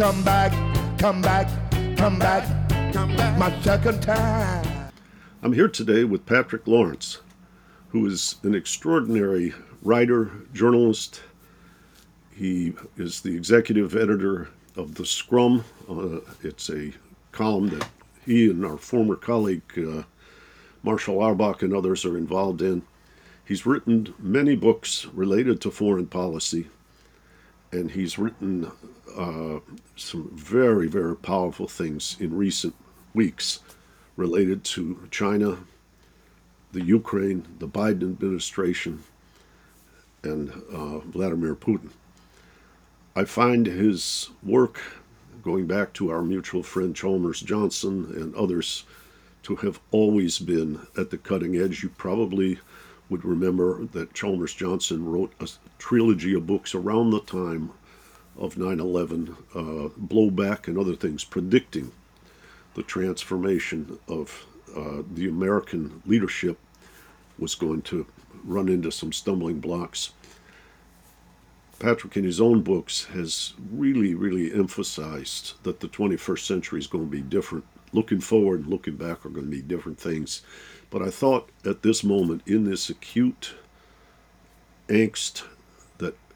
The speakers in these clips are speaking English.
Come back, come back, come back. Come back. My second time. I'm here today with Patrick Lawrence, who is an extraordinary writer, journalist. He is the executive editor of The Scrum. Uh, it's a column that he and our former colleague uh, Marshall Auerbach and others are involved in. He's written many books related to foreign policy, and he's written uh, some very, very powerful things in recent weeks related to China, the Ukraine, the Biden administration, and uh, Vladimir Putin. I find his work, going back to our mutual friend Chalmers Johnson and others, to have always been at the cutting edge. You probably would remember that Chalmers Johnson wrote a trilogy of books around the time of 9 11, uh, blowback, and other things, predicting the transformation of uh, the American leadership was going to run into some stumbling blocks. Patrick, in his own books, has really, really emphasized that the 21st century is going to be different. Looking forward, and looking back are going to be different things. But I thought at this moment, in this acute angst,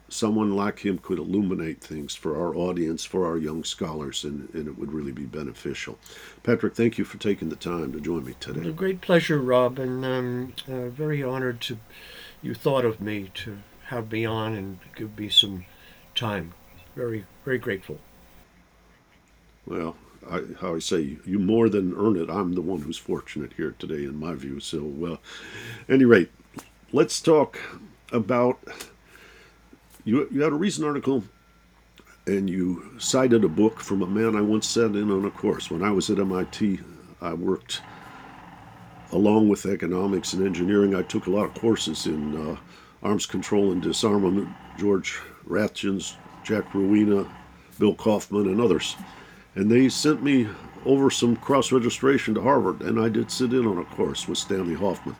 someone like him could illuminate things for our audience, for our young scholars, and, and it would really be beneficial. Patrick, thank you for taking the time to join me today. A great pleasure, Rob, and um, uh, very honored to you thought of me to have me on and give me some time. Very, very grateful. Well, I, how I say, you more than earn it. I'm the one who's fortunate here today, in my view. So, uh, any rate, let's talk about you. You had a recent article, and you cited a book from a man I once sat in on a course when I was at MIT. I worked along with economics and engineering. I took a lot of courses in uh, arms control and disarmament. George Rathjens, Jack Ruina, Bill Kaufmann, and others and they sent me over some cross registration to Harvard, and I did sit in on a course with Stanley Hoffmann.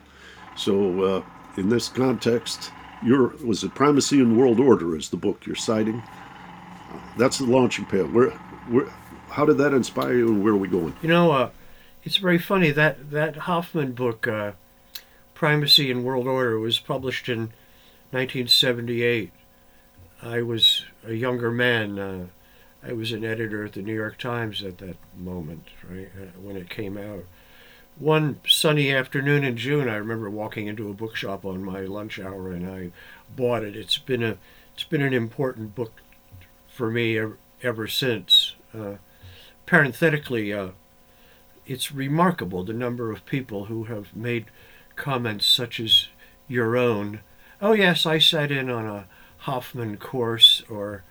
So, uh, in this context, your was it Primacy and World Order is the book you're citing. That's the launching pad. Where, where, how did that inspire you, and where are we going? You know, uh, it's very funny that that Hoffmann book, uh, Primacy and World Order, was published in 1978. I was a younger man. Uh, I was an editor at the New York Times at that moment, right, uh, when it came out. One sunny afternoon in June, I remember walking into a bookshop on my lunch hour and I bought it. It's been a it's been an important book for me ever, ever since. Uh, parenthetically, uh, it's remarkable the number of people who have made comments such as your own. Oh yes, I sat in on a Hoffmann course, or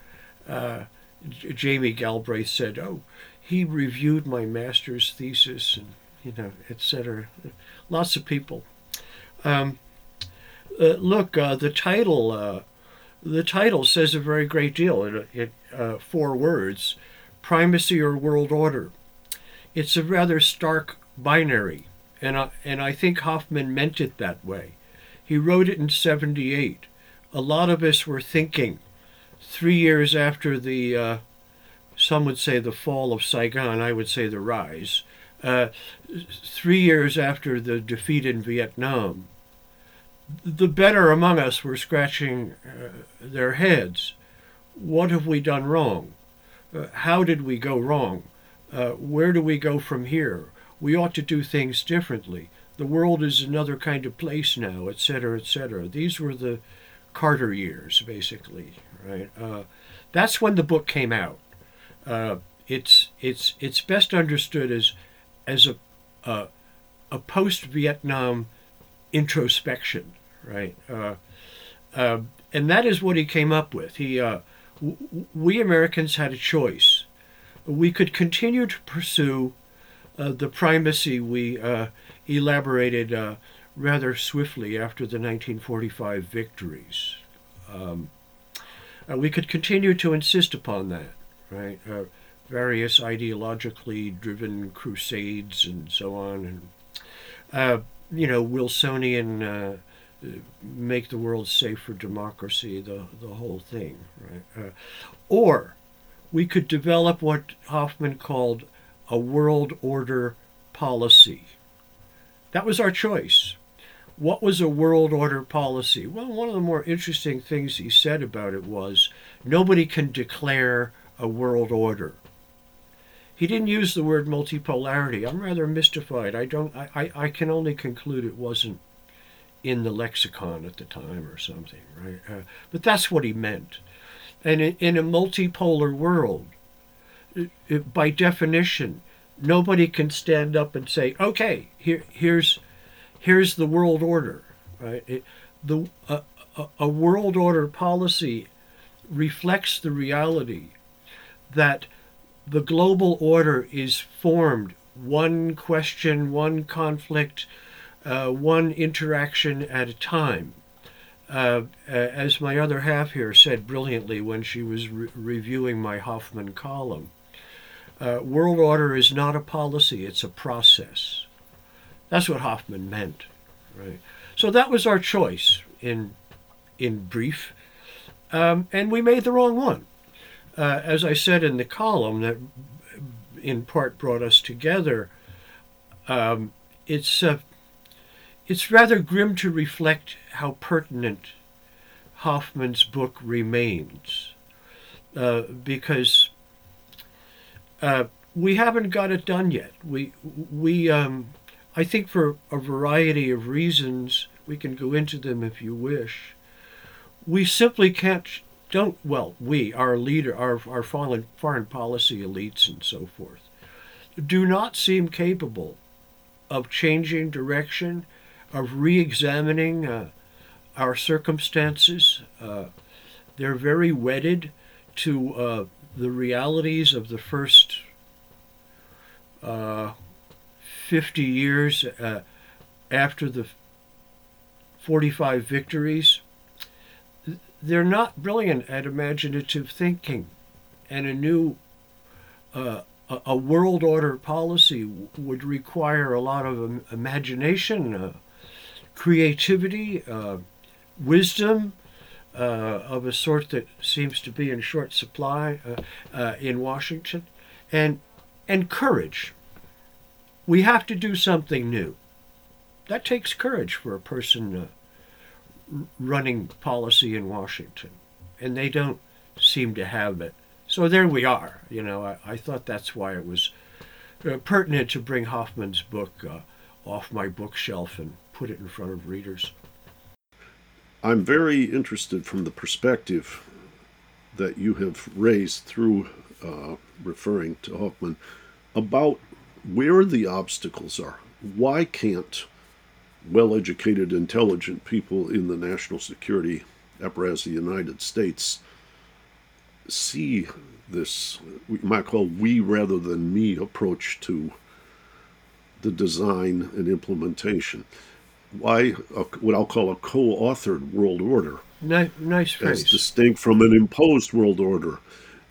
uh, Jamie Galbraith said, "Oh, he reviewed my master's thesis, and you know, etc." Lots of people. Um, uh, look, uh, the title, uh, the title says a very great deal. in, it uh, four words: primacy or world order. It's a rather stark binary, and I, and I think Hoffmann meant it that way. He wrote it in '78. A lot of us were thinking three years after the, uh, some would say the fall of Saigon, I would say the rise, uh, three years after the defeat in Vietnam, the better among us were scratching uh, their heads. What have we done wrong? Uh, how did we go wrong? Uh, where do we go from here? We ought to do things differently. The world is another kind of place now, etc., etc. These were the Carter years, basically, right? Uh, that's when the book came out. Uh, it's it's it's best understood as as a a, a post Vietnam introspection, right? Uh, uh, and that is what he came up with. He uh, w- we Americans had a choice. We could continue to pursue uh, the primacy we uh, elaborated rather swiftly after the 1945 victories. Um, we could continue to insist upon that, right? Uh, various ideologically driven crusades and so on, and uh, you know, Wilsonian uh, make the world safe for democracy, the the whole thing, right? Uh, or we could develop what Hoffmann called a world order policy. That was our choice. What was a world order policy? Well, one of the more interesting things he said about it was nobody can declare a world order. He didn't use the word multipolarity. I'm rather mystified. I don't. I, I, I can only conclude it wasn't in the lexicon at the time or something, right? Uh, but that's what he meant. And in, in a multipolar world, it, it, by definition, nobody can stand up and say, "Okay, here, here's, here's the world order." Right? It, the a, a, a world order policy reflects the reality that the global order is formed one question, one conflict, uh, one interaction at a time. Uh, as my other half here said brilliantly when she was re- reviewing my Hoffmann column, uh, world order is not a policy, it's a process. That's what Hoffmann meant, right? So that was our choice in, in brief, um, and we made the wrong one. Uh, as I said in the column that in part brought us together, um, it's uh, it's rather grim to reflect how pertinent Hoffmann's book remains, uh, because uh, we haven't got it done yet. We we um, I think for a variety of reasons we can go into them if you wish. We simply can't don't well we our leader our our foreign foreign policy elites and so forth do not seem capable of changing direction of re-examining uh, our circumstances. Uh, they're very wedded to uh, the realities of the first uh, 50 years uh, after the 45 victories they're not brilliant at imaginative thinking, and a new uh, a world order policy would require a lot of imagination, uh, creativity, uh, wisdom. Uh, of a sort that seems to be in short supply uh, uh, in Washington, and and courage. We have to do something new. That takes courage for a person running policy in Washington, and they don't seem to have it. So there we are. You know, I, I thought that's why it was uh, pertinent to bring Hoffmann's book uh, off my bookshelf and put it in front of readers. I'm very interested from the perspective that you have raised through uh, referring to Hoffmann about where the obstacles are. Why can't well educated, intelligent people in the national security apparatus of the United States see this, we might call we rather than me approach to the design and implementation. Why what I'll call a co authored world order. Nice, nice phrase. As distinct from an imposed world order.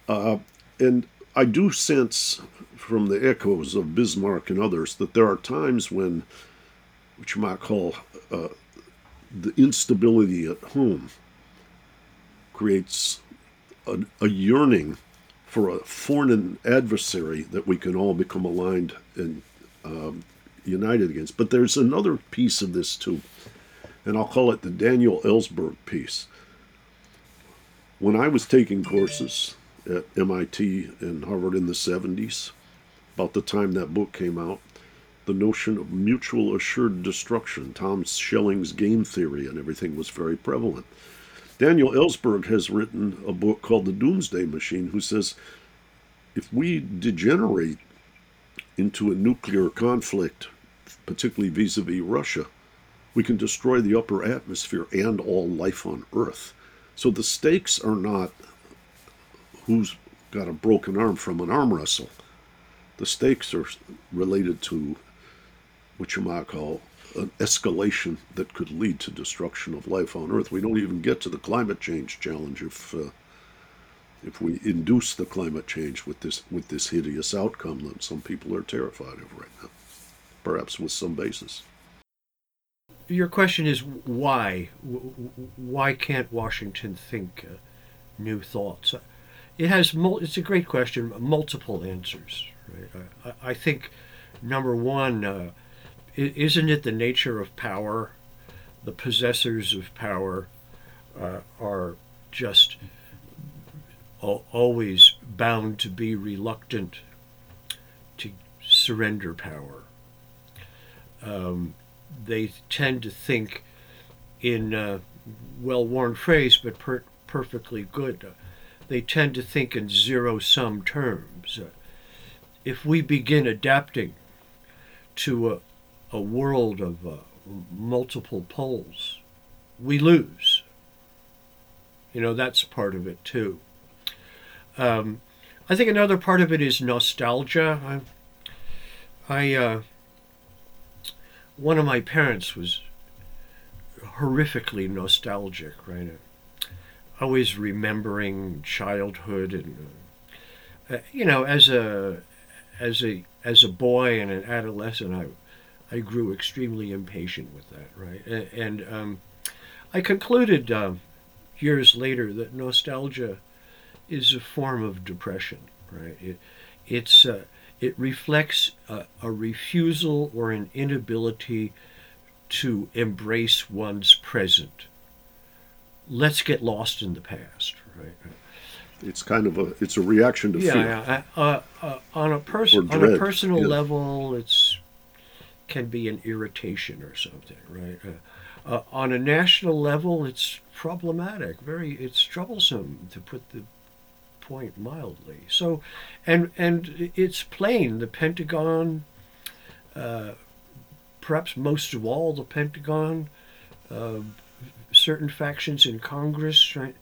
Uh, and I do sense from the echoes of Bismarck and others that there are times when which you might call uh, the instability at home, creates a, a, yearning for a foreign adversary that we can all become aligned and um, united against. But there's another piece of this too, and I'll call it the Daniel Ellsberg piece. When I was taking courses at MIT and Harvard in the 70s, about the time that book came out, the notion of mutual assured destruction, Tom Schelling's game theory, and everything was very prevalent. Daniel Ellsberg has written a book called The Doomsday Machine, who says if we degenerate into a nuclear conflict, particularly vis a vis Russia, we can destroy the upper atmosphere and all life on Earth. So the stakes are not who's got a broken arm from an arm wrestle. The stakes are related to what you might call an escalation that could lead to destruction of life on Earth. We don't even get to the climate change challenge if uh, if we induce the climate change with this with this hideous outcome that some people are terrified of right now, perhaps with some basis. Your question is why? Why can't Washington think uh, new thoughts? It has. It's a great question. Multiple answers. Right? I, I think number one, uh, isn't it the nature of power? The possessors of power uh, are just always bound to be reluctant to surrender power. Um, they tend to think in a well-worn phrase, but per- perfectly good. Uh, they tend to think in zero-sum terms. Uh, if we begin adapting to a, a world of uh, multiple poles, we lose. You know, that's part of it too. Um, I think another part of it is nostalgia. I, I uh, one of my parents was horrifically nostalgic, right? Always remembering childhood, and uh, you know, as a as a as a boy and an adolescent, I I grew extremely impatient with that, right? And, and um, I concluded um, years later that nostalgia is a form of depression, right? It, it's uh, it reflects a, a, refusal or an inability to embrace one's present. Let's get lost in the past, right? It's kind of a it's a reaction to yeah, fear. Yeah, uh, uh, on a person on a personal yeah. level, it's can be an irritation or something, right? Uh, uh, on a national level, it's problematic. Very, it's troublesome to put the point mildly. So, and and it's plain the Pentagon, uh, perhaps most of all the Pentagon, uh, certain factions in Congress, right?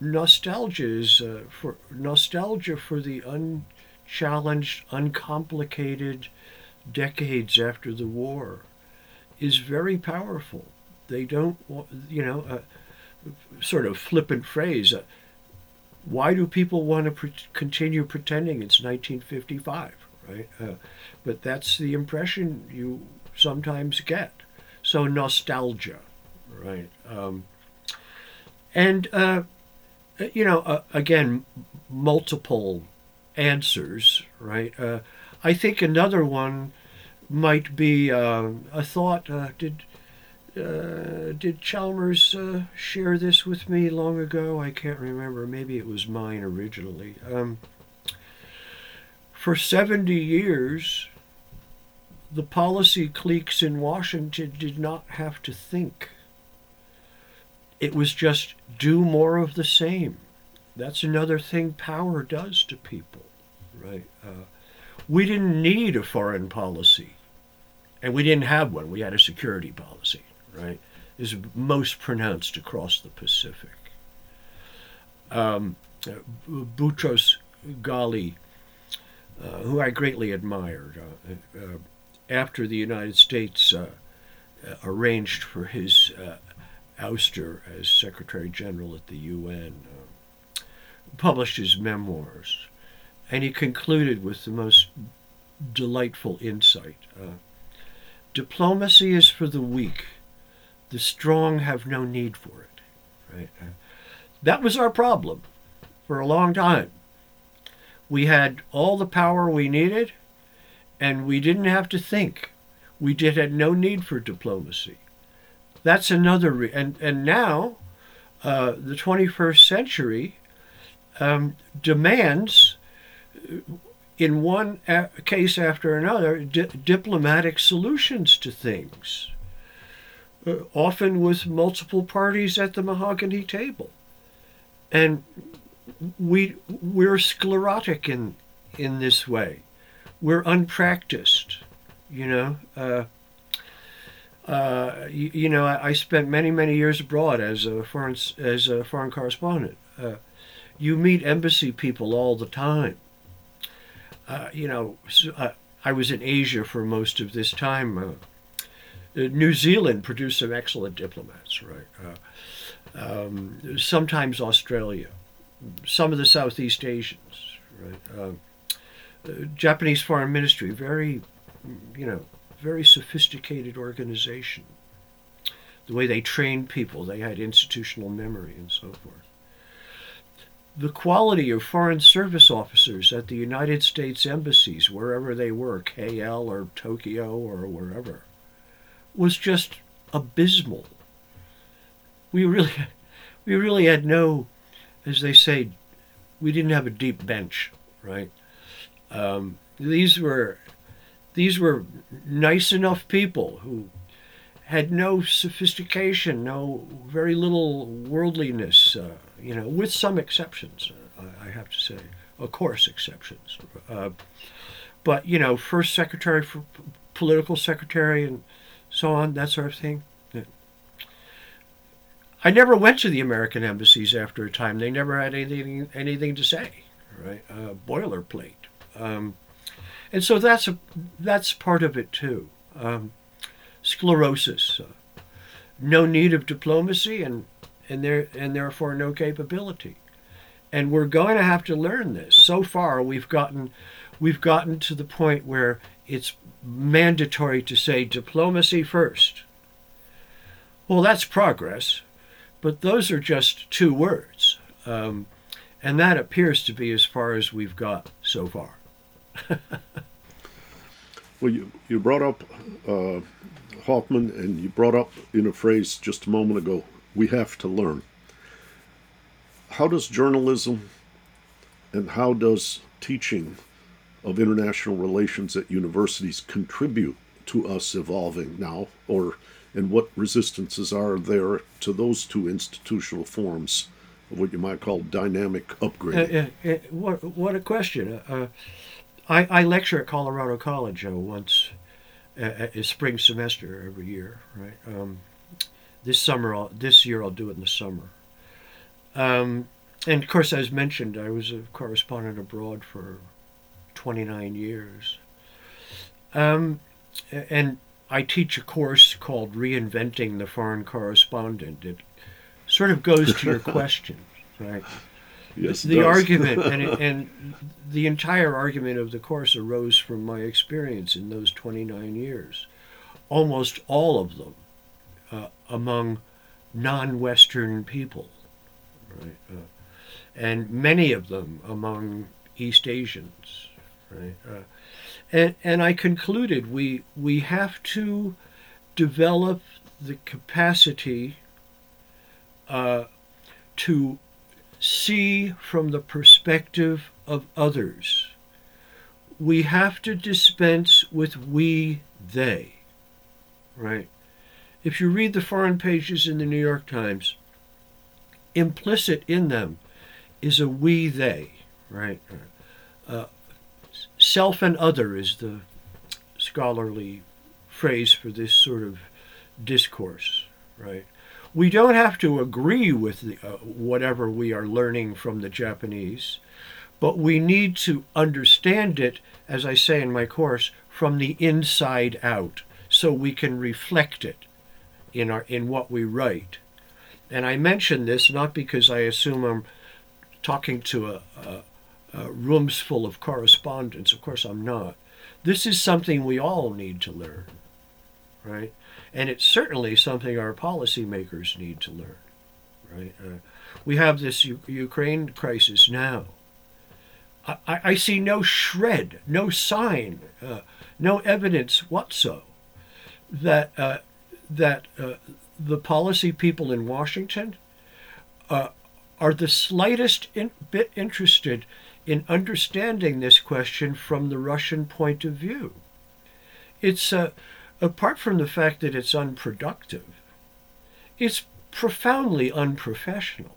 Nostalgia is uh, for nostalgia for the unchallenged, uncomplicated decades after the war is very powerful. They don't, you know, uh, sort of flippant phrase. Uh, why do people want to pre- continue pretending it's 1955, right? Uh, but that's the impression you sometimes get. So nostalgia, right? Um, and uh, you know, uh, again, multiple answers, right? Uh, I think another one might be uh, a thought. Uh, did uh, did Chalmers uh, share this with me long ago? I can't remember. Maybe it was mine originally. Um, for 70 years, the policy cliques in Washington did not have to think. It was just do more of the same. That's another thing power does to people, right? Uh, we didn't need a foreign policy, and we didn't have one. We had a security policy right, is most pronounced across the Pacific. Um, Boutros Ghali, uh, who I greatly admired, uh, uh, after the United States uh, arranged for his uh, ouster as Secretary General at the UN, uh, published his memoirs, and he concluded with the most delightful insight. Diplomacy is for the weak the strong have no need for it. Right? That was our problem for a long time. We had all the power we needed, and we didn't have to think. We did had no need for diplomacy. That's another re- and and now, uh, the 21st century um, demands, uh, in one a- case after another, di- diplomatic solutions to things. Uh, often with multiple parties at the mahogany table. And we we're sclerotic in in this way. We're unpracticed, you know. Uh, uh, you, you, know, I, I, spent many, many years abroad as a foreign as a foreign correspondent. Uh, You meet embassy people all the time. Uh, you know, uh, I was in Asia for most of this time. Uh, New Zealand produced some excellent diplomats, right? Uh, um, sometimes Australia, some of the Southeast Asians, right? Uh, uh, Japanese Foreign Ministry, very, you know, very sophisticated organization. The way they trained people, they had institutional memory and so forth. The quality of foreign service officers at the United States embassies, wherever they were, KL or Tokyo or wherever, was just abysmal. We really, we really had no, as they say, we didn't have a deep bench, right? Um, these were, these were nice enough people who had no sophistication, no very little worldliness, uh, you know, with some exceptions, uh, I have to say, of course, exceptions. Uh, but you know, first secretary for political secretary and so on, that sort of thing. I never went to the American embassies after a time. They never had anything anything to say, right? Uh, boilerplate, um, and so that's a that's part of it too. Um, sclerosis, uh, no need of diplomacy, and and there and therefore no capability, and we're going to have to learn this. So far, we've gotten we've gotten to the point where it's mandatory to say diplomacy first. Well, that's progress, but those are just two words. Um, and that appears to be as far as we've got so far. well, you, you brought up uh, Hoffmann, and you brought up in a phrase just a moment ago we have to learn. How does journalism and how does teaching of international relations at universities contribute to us evolving now, or and what resistances are there to those two institutional forms of what you might call dynamic upgrade? Uh, uh, uh, what, what a question. Uh, uh, I, I lecture at Colorado College uh, once a spring semester every year, right? Um, this summer, I'll, this year I'll do it in the summer. Um, and of course, as mentioned, I was a correspondent abroad for 29 years. Um, and I teach a course called Reinventing the Foreign Correspondent. It sort of goes to your question, right? Yes, the argument and, and the entire argument of the course arose from my experience in those 29 years. Almost all of them uh, among non-Western people, right? Uh, and many of them among East Asians right? Uh, and and I concluded we we have to develop the capacity uh, to see from the perspective of others. We have to dispense with we they, right? If you read the foreign pages in the New York Times, implicit in them is a we they, right? Uh, self and other is the scholarly phrase for this sort of discourse, right? We don't have to agree with the, uh, whatever we are learning from the Japanese, but we need to understand it, as I say in my course, from the inside out, so we can reflect it in our in what we write. And I mention this not because I assume I'm talking to a, a, uh, rooms full of correspondence. Of course, I'm not. This is something we all need to learn, right? And it's certainly something our policymakers need to learn, right? Uh, we have this U- Ukraine crisis now. I, I, see no shred, no sign, uh, no evidence whatso that uh, that uh, the policy people in Washington uh, are the slightest in, bit interested in understanding this question from the Russian point of view. It's uh, apart from the fact that it's unproductive, it's profoundly unprofessional.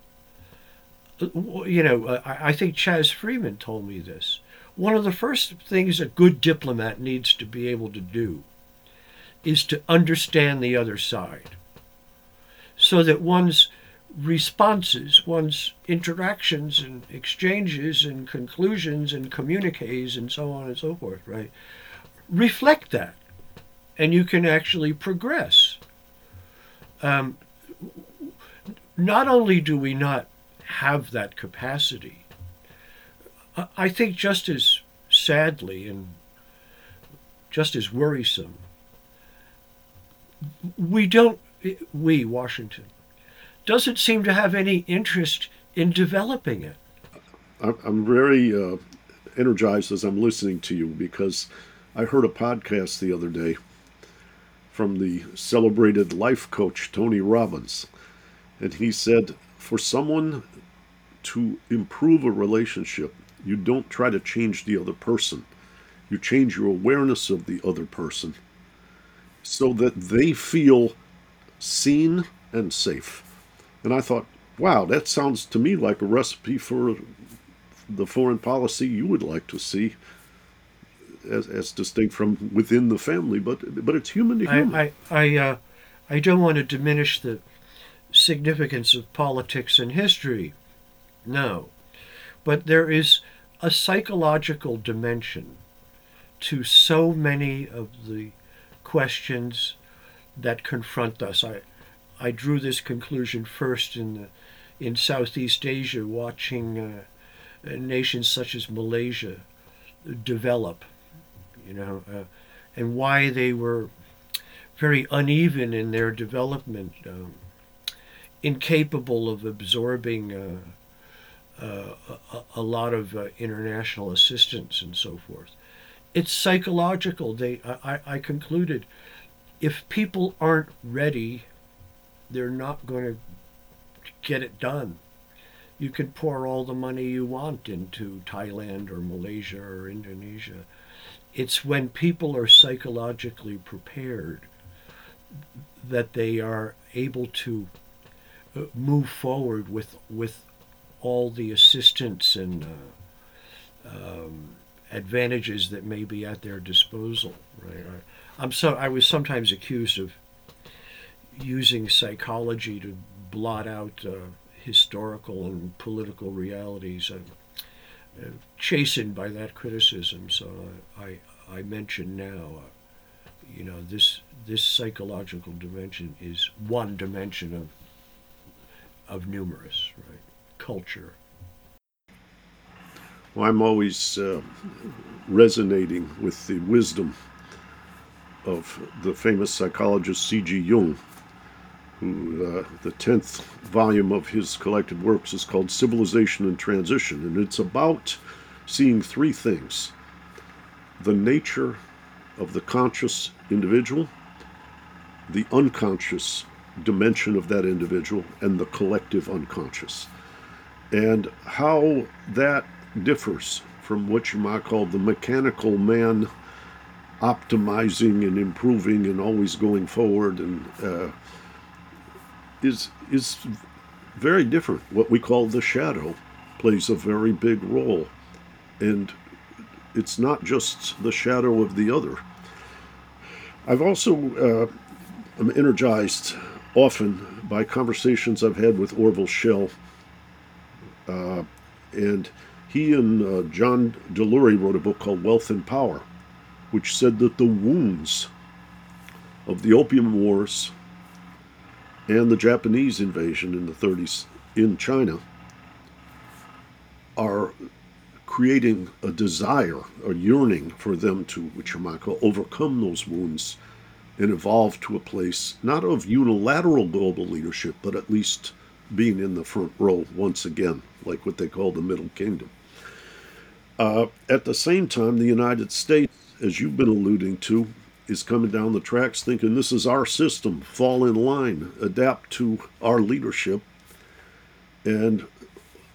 Uh, you know, uh, I think Chas Freeman told me this. One of the first things a good diplomat needs to be able to do is to understand the other side so that one's responses, one's interactions and exchanges and conclusions and communiques and so on and so forth, right? Reflect that. And you can actually progress. Um, not only do we not have that capacity, I think just as sadly and just as worrisome, we don't, we, Washington, doesn't seem to have any interest in developing it. I'm very uh, energized as I'm listening to you because I heard a podcast the other day from the celebrated life coach Tony Robbins. And he said, for someone to improve a relationship, you don't try to change the other person. You change your awareness of the other person so that they feel seen and safe. And I thought, wow, that sounds to me like a recipe for the foreign policy you would like to see as, as distinct from within the family, but but it's human to human. I I I, uh, I don't want to diminish the significance of politics and history. No, but there is a psychological dimension to so many of the questions that confront us. I I drew this conclusion first in in Southeast Asia, watching uh, nations such as Malaysia develop you know, uh, and why they were very uneven in their development, um, incapable of absorbing uh, uh, a, a, lot of uh, international assistance and so forth. It's psychological. They, I, I concluded, if people aren't ready, they're not going to get it done. You can pour all the money you want into Thailand or Malaysia or Indonesia it's when people are psychologically prepared that they are able to uh, move forward with with all the assistance and uh, um, advantages that may be at their disposal. Right? I'm so I was sometimes accused of using psychology to blot out uh, historical and political realities. I'm, chastened by that criticism. So I, I mention now, uh, you know, this this psychological dimension is one dimension of of numerous, right? Culture. I'm always uh, resonating with the wisdom of the famous psychologist C.G. Jung who uh, the 10th volume of his collected works is called Civilization in Transition, and it's about seeing three things the nature of the conscious individual, the unconscious dimension of that individual, and the collective unconscious, and how that differs from what you might call the mechanical man optimizing and improving and always going forward and uh, is is very different. What we call the shadow plays a very big role, and it's not just the shadow of the other. I've also uh, am energized often by conversations I've had with Orville Schell, uh, and he and uh, John Delury wrote a book called Wealth and Power, which said that the wounds of the Opium Wars and the Japanese invasion in the 30s in China are creating a desire, a yearning for them to, which you might call, overcome those wounds and evolve to a place not of unilateral global leadership, but at least being in the front row once again, like what they call the Middle Kingdom. Uh, at the same time, the United States, as you've been alluding to, is coming down the tracks thinking this is our system, fall in line, adapt to our leadership. And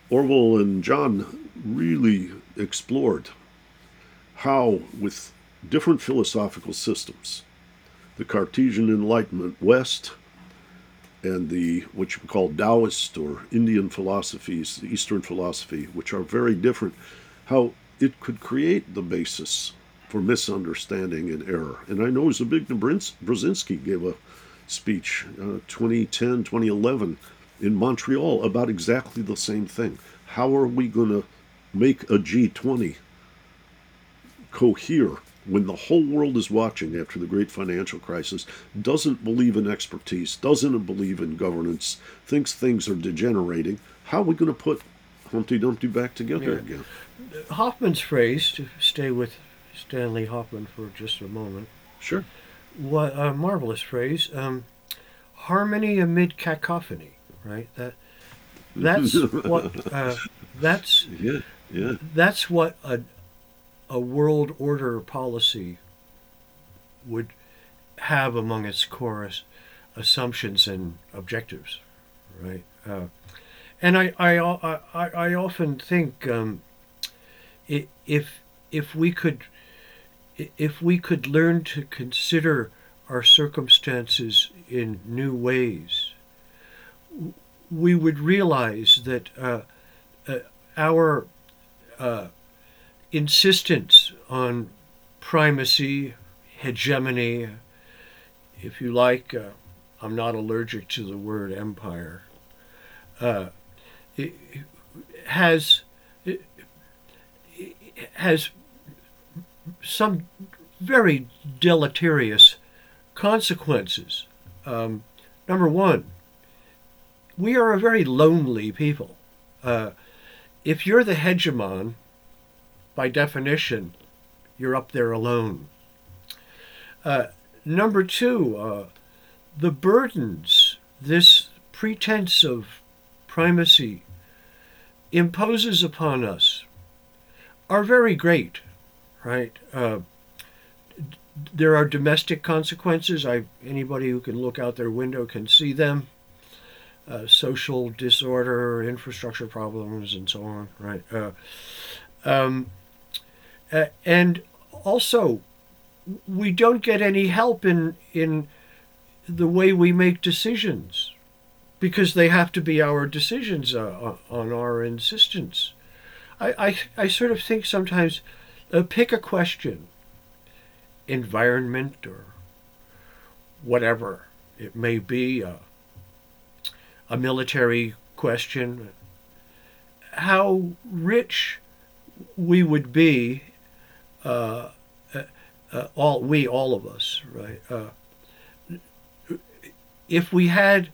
Orville and John really explored how, with different philosophical systems, the Cartesian Enlightenment West and the what you call Taoist or Indian philosophies, the Eastern philosophy, which are very different, how it could create the basis for misunderstanding and error. And I know Zbigniew Brzezinski gave a speech, uh, 2010, 2011, in Montreal about exactly the same thing. How are we going to make a G20 cohere when the whole world is watching after the great financial crisis, doesn't believe in expertise, doesn't believe in governance, thinks things are degenerating? How are we going to put Humpty Dumpty back together Yeah. again? Hoffmann's phrase, to stay with Stanley Hoffmann for just a moment, Sure. what a marvelous phrase. Um, harmony amid cacophony, right? That that's what uh, that's Yeah, yeah. that's what a a world order policy would have among its core as- assumptions and objectives, right? Uh, and I I, I, I often think um, if if we could if we could learn to consider our circumstances in new ways, we would realize that uh, uh, our uh, insistence on primacy, hegemony, if you like, uh, I'm not allergic to the word empire, uh, has has some very deleterious consequences. Um, number one, we are a very lonely people. Uh, if you're the hegemon, by definition, you're up there alone. Uh, number two, uh, the burdens this pretense of primacy imposes upon us are very great, right? Uh, there are domestic consequences. I anybody who can look out their window can see them. Uh, social disorder, infrastructure problems, and so on, right? Uh, um, and also, we don't get any help in in the way we make decisions because they have to be our decisions uh, on our insistence. I, I, I sort of think sometimes uh, pick a question, environment or whatever it may be, uh, a military question, how rich we would be, uh, uh, uh, all we all of us, right? Uh, if we had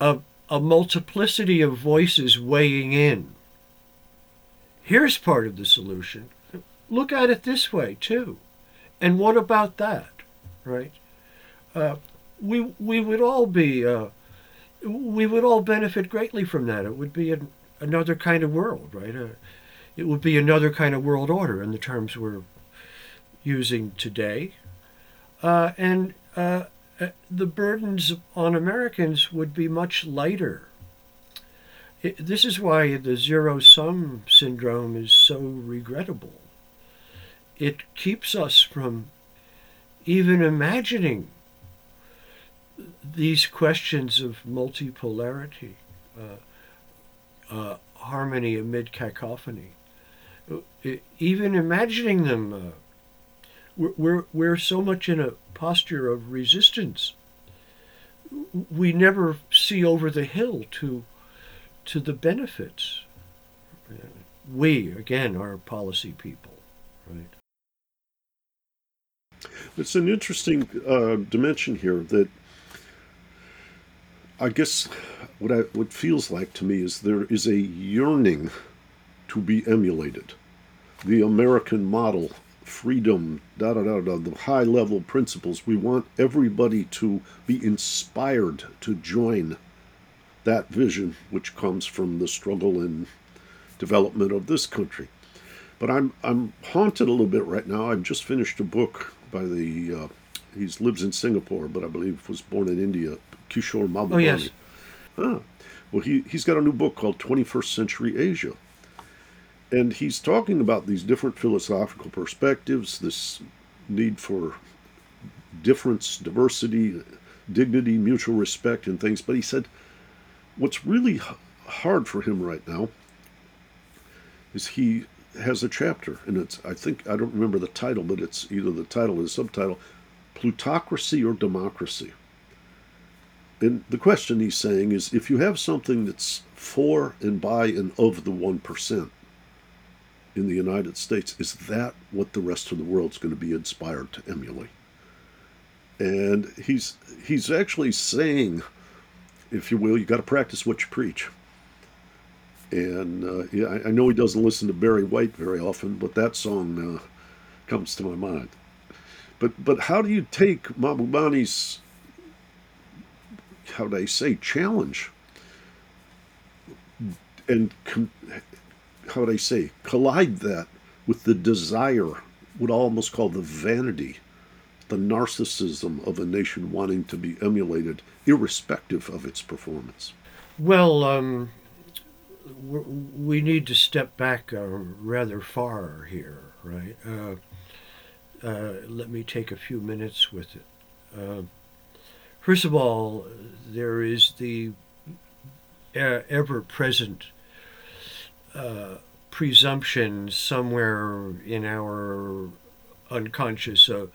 a, a multiplicity of voices weighing in, here's part of the solution. Look at it this way too, and what about that, right? Uh, we we would all be uh, we would all benefit greatly from that. It would be an, another kind of world, right? Uh, it would be another kind of world order in the terms we're using today, uh, and uh, the burdens on Americans would be much lighter. It, this is why the zero sum syndrome is so regrettable. It keeps us from even imagining these questions of multipolarity, uh, uh, harmony amid cacophony. Uh, Even imagining them, uh, we're, we're, we're so much in a posture of resistance. We never see over the hill to, to the benefits. We, again, are policy people, right? It's an interesting uh, dimension here that I guess what I, what feels like to me is there is a yearning to be emulated. The American model, freedom, da da da da, the high level principles. We want everybody to be inspired to join that vision, which comes from the struggle and development of this country. But I'm I'm haunted a little bit right now. I've just finished a book by the uh, he lives in Singapore, but I believe was born in India, Kishore Mahbubani. Oh, yes. Ah, well, he he's got a new book called 21st Century Asia, and he's talking about these different philosophical perspectives, this need for difference, diversity, dignity, mutual respect, and things. But he said, what's really hard for him right now is he has a chapter, and it's I think I don't remember the title, but it's either the title or the subtitle, plutocracy or democracy. And the question he's saying is if you have something that's for and by and of the 1% in the United States, is that what the rest of the world's going to be inspired to emulate? And he's he's actually saying, if you will, you got to practice what you preach. And uh, yeah, I, know he doesn't listen to Barry White very often, but that song uh, comes to my mind. But but how do you take Mahbubani's how do I say challenge and how would I say collide that with the desire, what I almost call the vanity, the narcissism of a nation wanting to be emulated, irrespective of its performance? Well, um, we need to step back uh, rather far here, right? Uh, uh, let me take a few minutes with it. Uh, first of all, there is the uh, ever present uh, presumption somewhere in our unconscious of,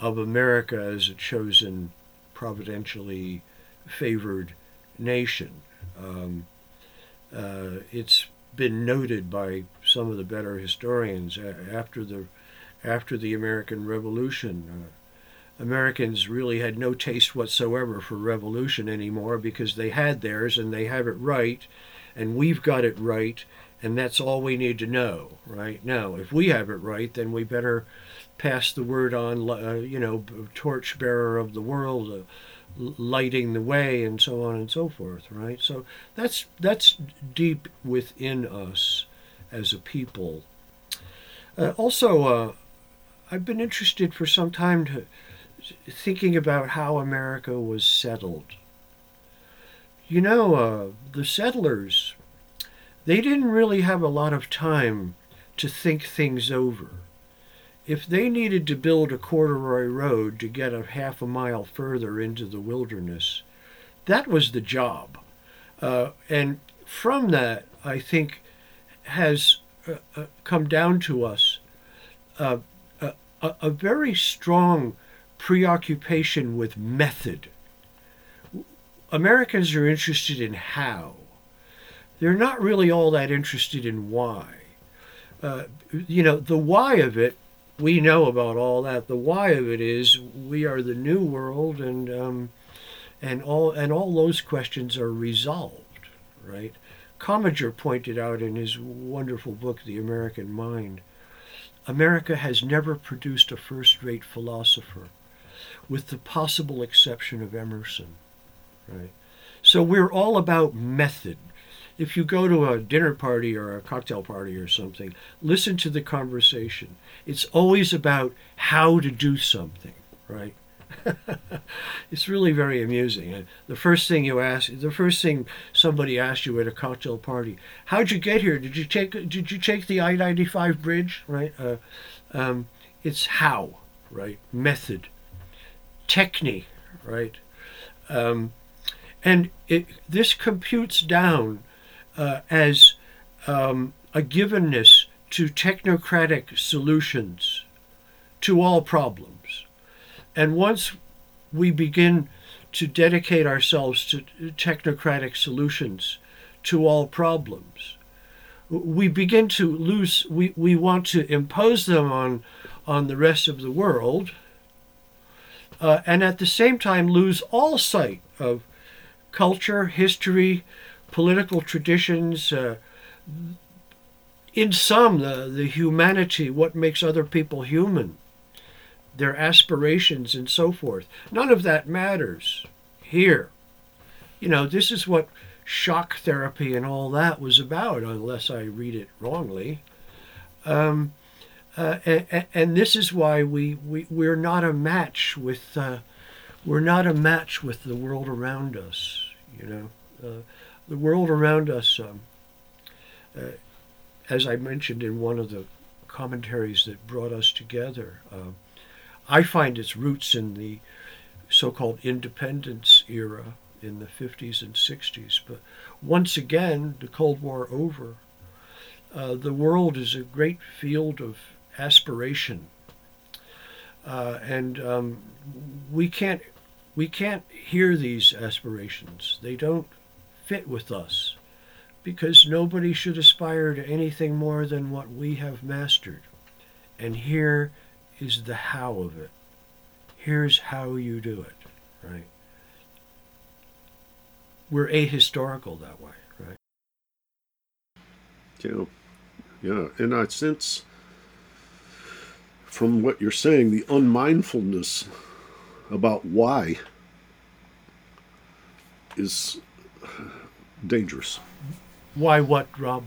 America as a chosen, providentially favored nation. Um, uh, it's been noted by some of the better historians after the after the American Revolution. Uh, Americans really had no taste whatsoever for revolution anymore because they had theirs and they have it right, and we've got it right, and that's all we need to know right now. If we have it right, then we better pass the word on, uh, you know, torchbearer of the world. Uh, lighting the way and so on and so forth right so that's that's deep within us as a people uh, also uh, I've been interested for some time to thinking about how America was settled. You know, uh, the settlers, they didn't really have a lot of time to think things over. If they needed to build a corduroy road to get a half a mile further into the wilderness, that was the job. Uh, and from that, I think, has uh, uh come down to us uh, a, a very strong preoccupation with method. Americans are interested in how. They're not really all that interested in why. Uh, you know, the why of it, we know about all that. The why of it is we are the new world, and um, and all and all those questions are resolved, right? Commager pointed out in his wonderful book, The American Mind, America has never produced a first rate philosopher, with the possible exception of Emerson. Right? So we're all about method. If you go to a dinner party or a cocktail party or something, listen to the conversation. It's always about how to do something, right? it's really very amusing. The first thing you ask, the first thing somebody asked you at a cocktail party, how'd you get here? Did you take Did you take the I ninety five bridge? Right. Uh, um, it's how, right? Method, technique, right? Um, and it, this computes down uh, as um, a givenness to technocratic solutions to all problems. And once we begin to dedicate ourselves to technocratic solutions to all problems, we begin to lose, we, we want to impose them on, on the rest of the world, uh, and at the same time lose all sight of culture, history, political traditions, uh, in sum, the, the humanity, what makes other people human their aspirations and so forth. None of that matters here. You know, this is what shock therapy and all that was about, unless I read it wrongly. Um, uh, and, and, this is why we, we, we're not a match with uh, we're not a match with the world around us. You know, uh, the world around us, um, uh, as I mentioned in one of the commentaries that brought us together, uh, I find its roots in the so called independence era in the 50s and 60s. But once again, the Cold War over, uh, the world is a great field of aspiration. Uh, and um, we can't We can't hear these aspirations. They don't fit with us because nobody should aspire to anything more than what we have mastered. And here is the how of it. Here's how you do it, right? We're ahistorical that way, right? Yeah, yeah, and I sense from what you're saying the unmindfulness about why is dangerous. Why what, Rob?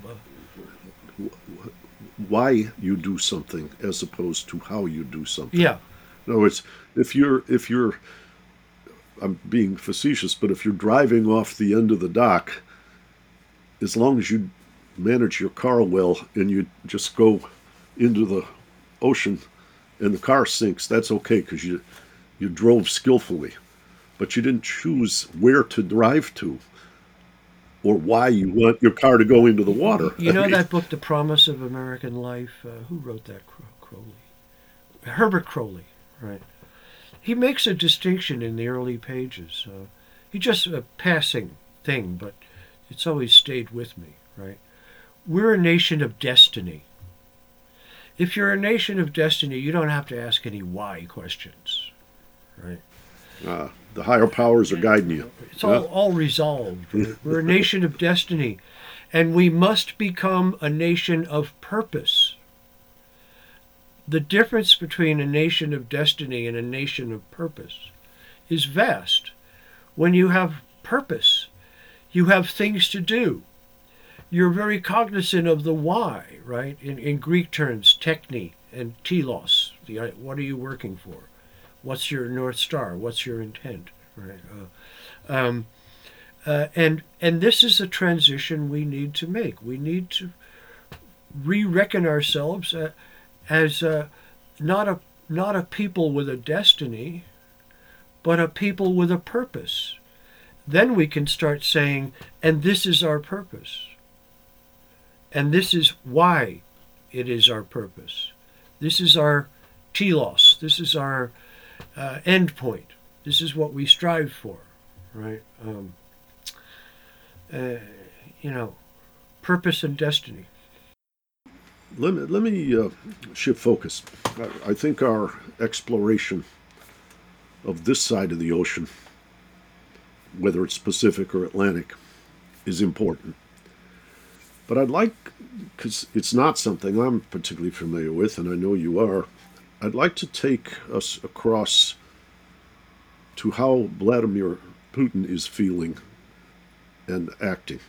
Why you do something as opposed to how you do something. Yeah, other words, if you're if you're I'm being facetious, but if you're driving off the end of the dock, as long as you manage your car well and you just go into the ocean and the car sinks, that's okay because you you drove skillfully, but you didn't choose where to drive to or why you want your car to go into the water. You know that book, The Promise of American Life? Uh, who wrote that? Cro- Croly. Herbert Croly, right? He makes a distinction in the early pages. Uh, he just a passing thing, but it's always stayed with me, right? We're a nation of destiny. If you're a nation of destiny, you don't have to ask any why questions, right? uh, the higher powers are guiding you. It's all, all resolved. We're a nation of destiny, and we must become a nation of purpose. The difference between a nation of destiny and a nation of purpose is vast. When you have purpose, you have things to do. You're very cognizant of the why, right? In, in Greek terms, techne and telos. The, what are you working for? What's your north star? What's your intent? Right. Uh, um, uh, and and this is a transition we need to make. We need to re-reckon ourselves uh, as uh, not a not a people with a destiny, but a people with a purpose. Then we can start saying, and this is our purpose. And this is why it is our purpose. This is our telos. This is our uh, end point. This is what we strive for, right? Um, uh, you know, purpose and destiny. Let me, let me uh, shift focus. I, I think our exploration of this side of the ocean, whether it's Pacific or Atlantic, is important. But I'd like, because it's not something I'm particularly familiar with, and I know you are, I'd like to take us across to how Vladimir Putin is feeling and acting.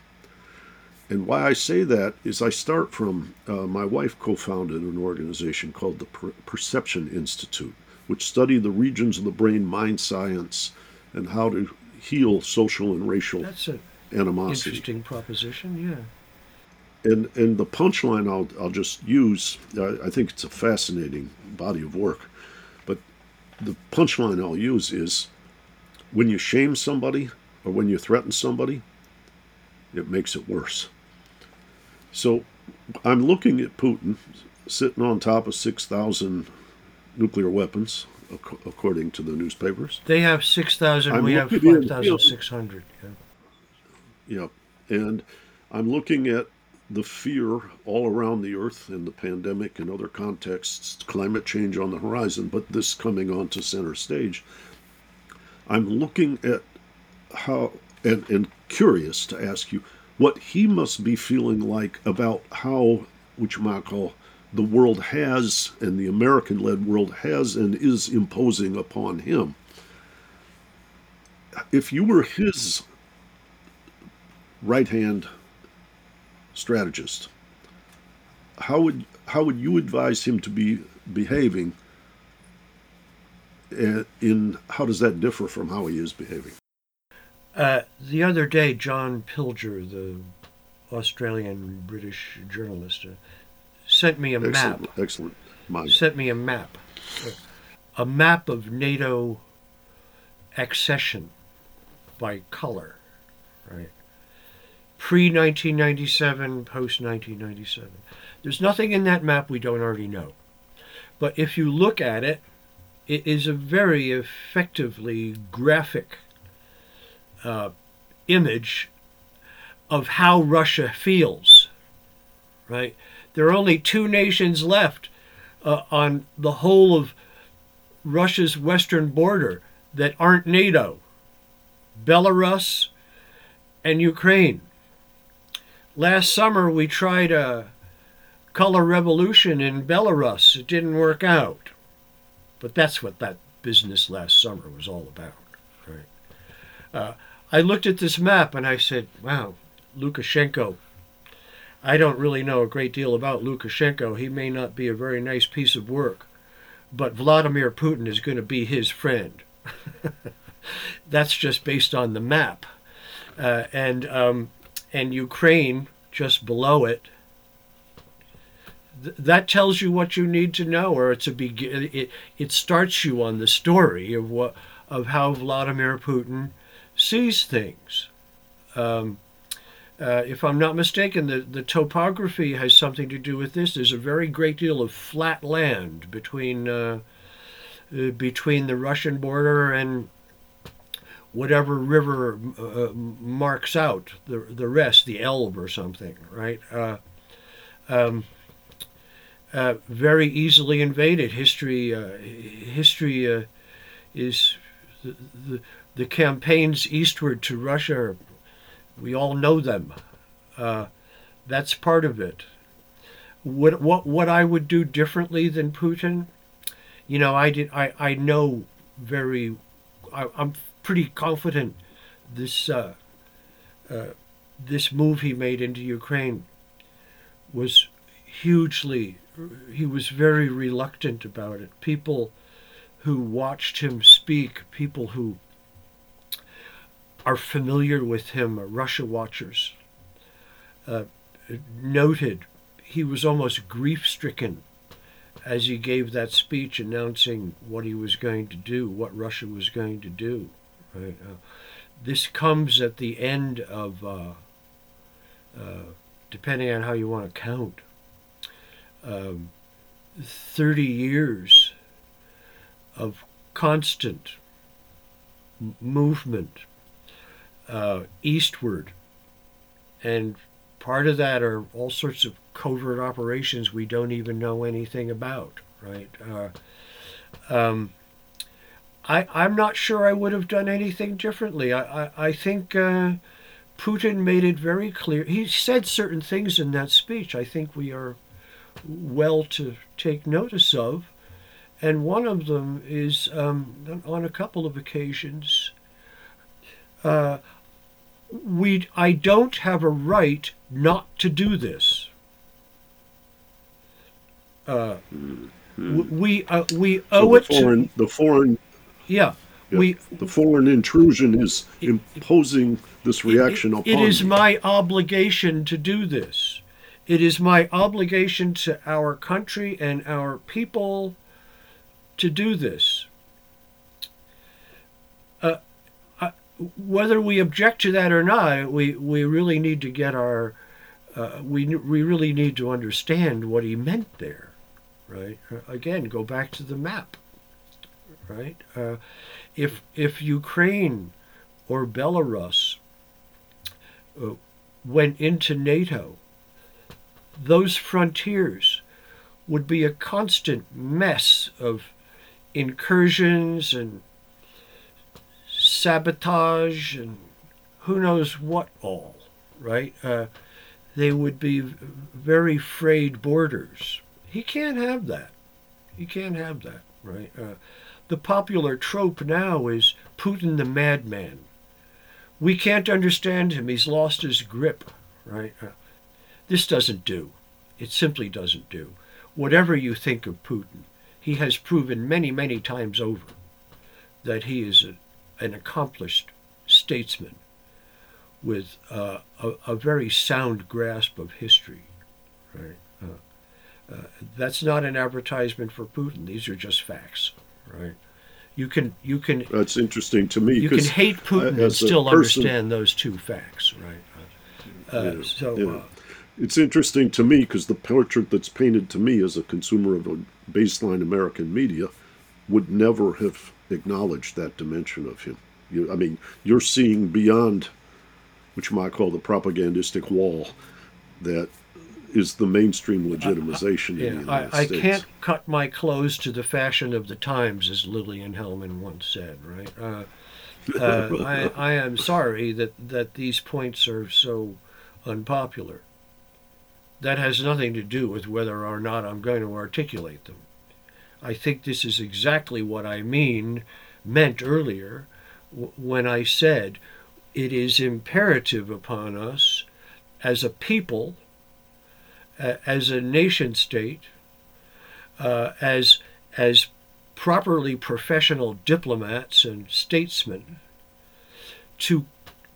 And why I say that is I start from uh, my wife co founded an organization called the per- Perception Institute, which studied the regions of the brain, mind science, and how to heal social and racial That's an animosity. interesting proposition, yeah. And and the punchline I'll I'll just use. I, I think it's a fascinating body of work, but the punchline I'll use is when you shame somebody or when you threaten somebody, it makes it worse. So I'm looking at Putin sitting on top of six thousand nuclear weapons, ac- according to the newspapers. They have 6,000, we have 5,600. Yeah. Yep. And I'm looking at the fear all around the earth in the pandemic and other contexts, climate change on the horizon, but this coming onto center stage. I'm looking at how, and, and curious to ask you what he must be feeling like about how, which you might call, the world has and the American led world has and is imposing upon him. If you were his right hand strategist, how would how would you advise him to be behaving? In how does that differ from how he is behaving? Uh, the other day, John Pilger, the Australian British journalist, uh, sent me a Excellent, map. excellent. Sent me a map, a map of NATO accession by color, right? Pre 1997, post 1997. There's nothing in that map we don't already know. But if you look at it, it is a very effectively graphic uh, image of how Russia feels. Right? There are only two nations left uh, on the whole of Russia's western border that aren't NATO Belarus and Ukraine. Last summer, we tried a color revolution in Belarus. It didn't work out. But that's what that business last summer was all about. Right? Uh, I looked at this map and I said, wow, Lukashenko. I don't really know a great deal about Lukashenko. He may not be a very nice piece of work, but Vladimir Putin is going to be his friend. That's just based on the map. Uh, and um, and Ukraine just below it. Th- that tells you what you need to know, or it's a begin. It, it starts you on the story of what of how Vladimir Putin sees things. Um, uh, if I'm not mistaken, the, the topography has something to do with this. There's a very great deal of flat land between uh, uh, between the Russian border and whatever river uh, marks out the the rest, the Elbe or something, right? Uh, um, uh, very easily invaded. History uh, history uh, is the, the, the campaigns eastward to Russia. We all know them. Uh, that's part of it. What what what I would do differently than Putin? You know, I did. I I know very. I, I'm pretty confident this uh, uh, this move he made into Ukraine was hugely. He was very reluctant about it. People who watched him speak, people who are familiar with him, Russia watchers, uh, noted he was almost grief stricken as he gave that speech announcing what he was going to do, what Russia was going to do. Right? Uh, this comes at the end of, uh, uh, depending on how you want to count, um, 30 years of constant m- movement uh, eastward. And part of that are all sorts of covert operations we don't even know anything about, right? Uh, um, I, I'm not sure I would have done anything differently. I, I, I think uh, Putin made it very clear. He said certain things in that speech I think we are well to take notice of. And one of them is um, on a couple of occasions, uh, we, I don't have a right not to do this. Uh, w- we uh, we So owe the it to the foreign, yeah. yeah, We the foreign intrusion is imposing this reaction it, upon. it is you. my obligation to do this. It is my obligation to our country and our people to do this. Uh, I, whether we object to that or not, we, we really need to get our uh, we we really need to understand what he meant there, right? Again, go back to the map, right? Uh, if if Ukraine or Belarus uh, went into NATO, those frontiers would be a constant mess of incursions and sabotage and who knows what all, right? Uh, they would be very frayed borders. He can't have that. He can't have that, right? Uh, the popular trope now is Putin the madman. We can't understand him. He's lost his grip, right? Uh, this doesn't do. It simply doesn't do. Whatever you think of Putin, he has proven many, many times over that he is a, an accomplished statesman with uh, a, a very sound grasp of history. Right? Uh, uh, that's not an advertisement for Putin. These are just facts. Right? You can you can That's interesting to me. you can hate Putin and still person- understand those two facts. Right? Uh, Yeah, so. yeah. Uh, It's interesting to me because the portrait that's painted to me as a consumer of a baseline American media would never have acknowledged that dimension of him. You, I mean, you're seeing beyond what you might call the propagandistic wall that is the mainstream legitimization Yeah, in the United I, I States. can't cut my clothes to the fashion of the times, as Lillian Hellman once said, right? Uh, uh, I, I am sorry that, that these points are so unpopular. That has nothing to do with whether or not I'm going to articulate them. I think this is exactly what I mean, meant earlier, w- when I said it is imperative upon us as a people as a nation state, uh, as as properly professional diplomats and statesmen, to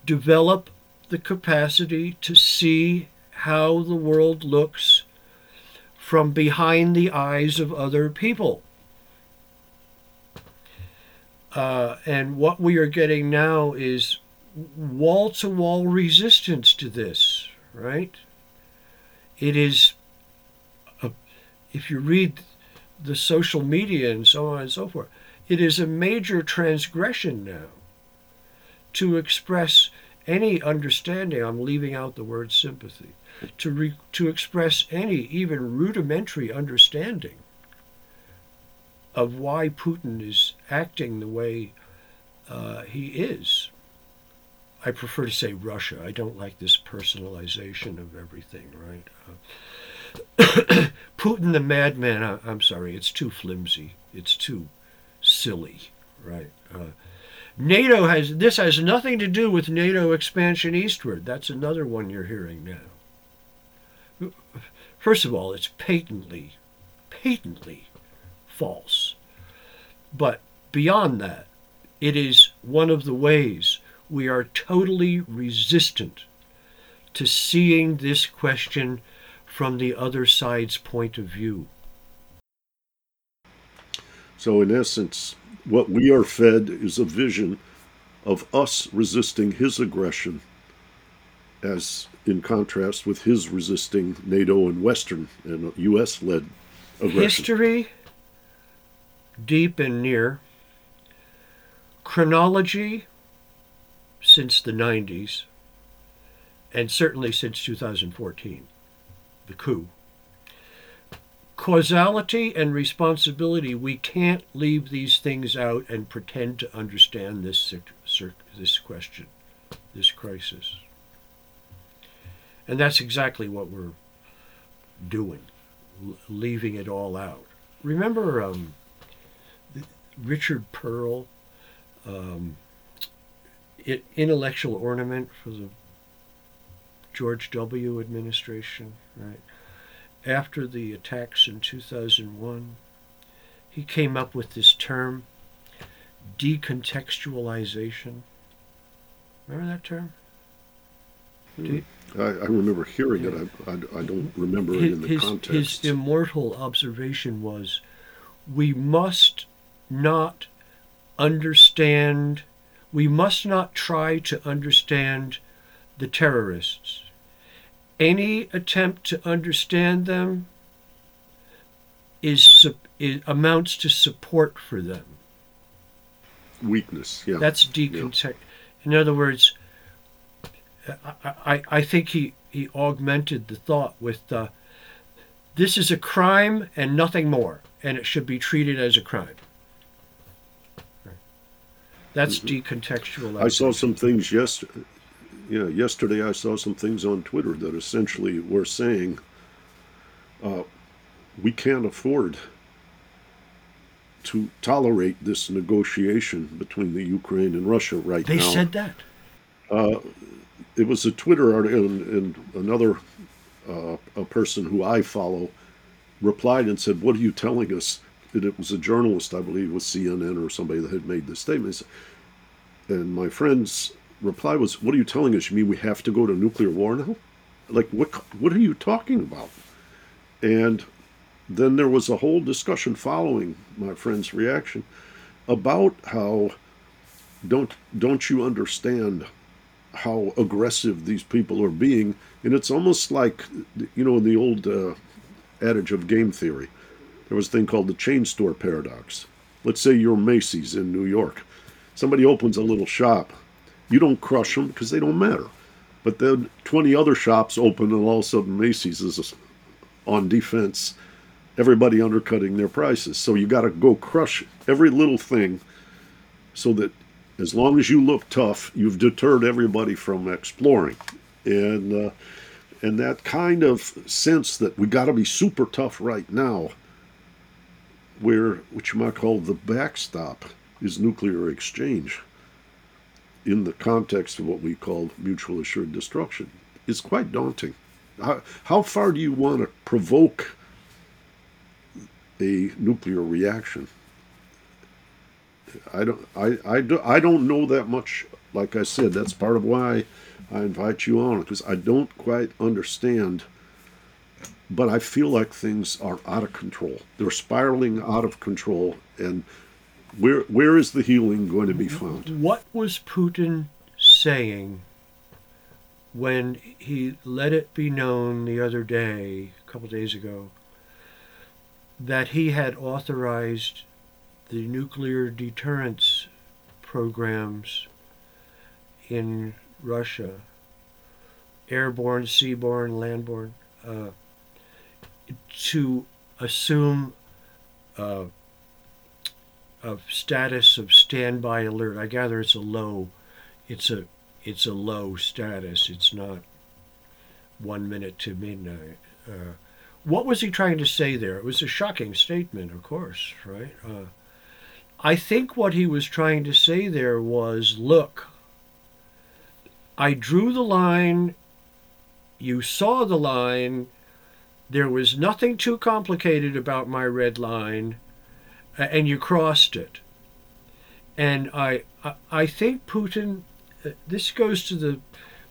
develop the capacity to see how the world looks from behind the eyes of other people. Uh, and what we are getting now is wall to wall resistance to this, right? It is a, if you read the social media and so on and so forth it is a major transgression now to express any understanding i'm leaving out the word sympathy to re, to express any even rudimentary understanding of why putin is acting the way uh, he is I prefer to say Russia. I don't like this personalization of everything, right? Uh, Putin the madman, I, I'm sorry, it's too flimsy. It's too silly, right? Uh, NATO has, this has nothing to do with NATO expansion eastward. That's another one you're hearing now. First of all, it's patently, patently false. But beyond that, it is one of the ways we are totally resistant to seeing this question from the other side's point of view. So, in essence, what we are fed is a vision of us resisting his aggression, as in contrast with his resisting NATO and Western and U.S. led aggression. History, deep and near, chronology, since the 90s, and certainly since 2014, the coup. Causality and responsibility, we can't leave these things out and pretend to understand this, this question, this crisis. And that's exactly what we're doing, leaving it all out. Remember um, Richard Perle? Um, intellectual ornament for the George W. administration, right? After the attacks in 2001, he came up with this term, decontextualization. Remember that term? Hmm. You, I, I, remember hearing yeah. it. I, I, I, don't remember his, it in the his, context. His immortal observation was we must not understand we must not try to understand the terrorists. Any attempt to understand them is, is amounts to support for them. Weakness, yeah. That's decontext. Yeah. In other words, I, I, I think he, he augmented the thought with uh, this is a crime and nothing more, and it should be treated as a crime. That's decontextualized. I saw some things yesterday. Yeah, yesterday I saw some things on Twitter that essentially were saying uh, we can't afford to tolerate this negotiation between the Ukraine and Russia right they now. They said that. Uh, it was a Twitter article, and, and another uh, a person who I follow replied and said, "What are you telling us?" And it was a journalist, I believe, with CNN or somebody that had made this statement. And my friend's reply was, "What are you telling us? You mean we have to go to nuclear war now? Like what? What are you talking about?" And then there was a whole discussion following my friend's reaction about how don't don't you understand how aggressive these people are being and it's almost like you know in the old uh, adage of game theory there was a thing called the chain store paradox let's say you're Macy's in New York. Somebody opens a little shop. You don't crush them because they don't matter. But then 20 other shops open, and all of a sudden Macy's is on defense, everybody undercutting their prices. So you got to go crush every little thing so that as long as you look tough, you've deterred everybody from exploring. And, uh, and that kind of sense that we got to be super tough right now, where what you might call the backstop is nuclear exchange in the context of what we call mutual assured destruction, is quite daunting. How, how far do you want to provoke a nuclear reaction? I don't, I, I, do, I don't know that much. Like I said, that's part of why I invite you on because I don't quite understand. But I feel like things are out of control. They're spiraling out of control, and where where is the healing going to be found? What was Putin saying when he let it be known the other day, a couple days ago, that he had authorized the nuclear deterrence programs in Russia, airborne, seaborne, landborne, uh, to assume uh, a status of standby alert. I gather it's a low, it's a it's a low status. It's not one minute to midnight. Uh, what was he trying to say there? It was a shocking statement, of course, right? Uh, I think what he was trying to say there was look, I drew the line, you saw the line, there was nothing too complicated about my red line, and you crossed it. And I, I think Putin, uh, this goes to the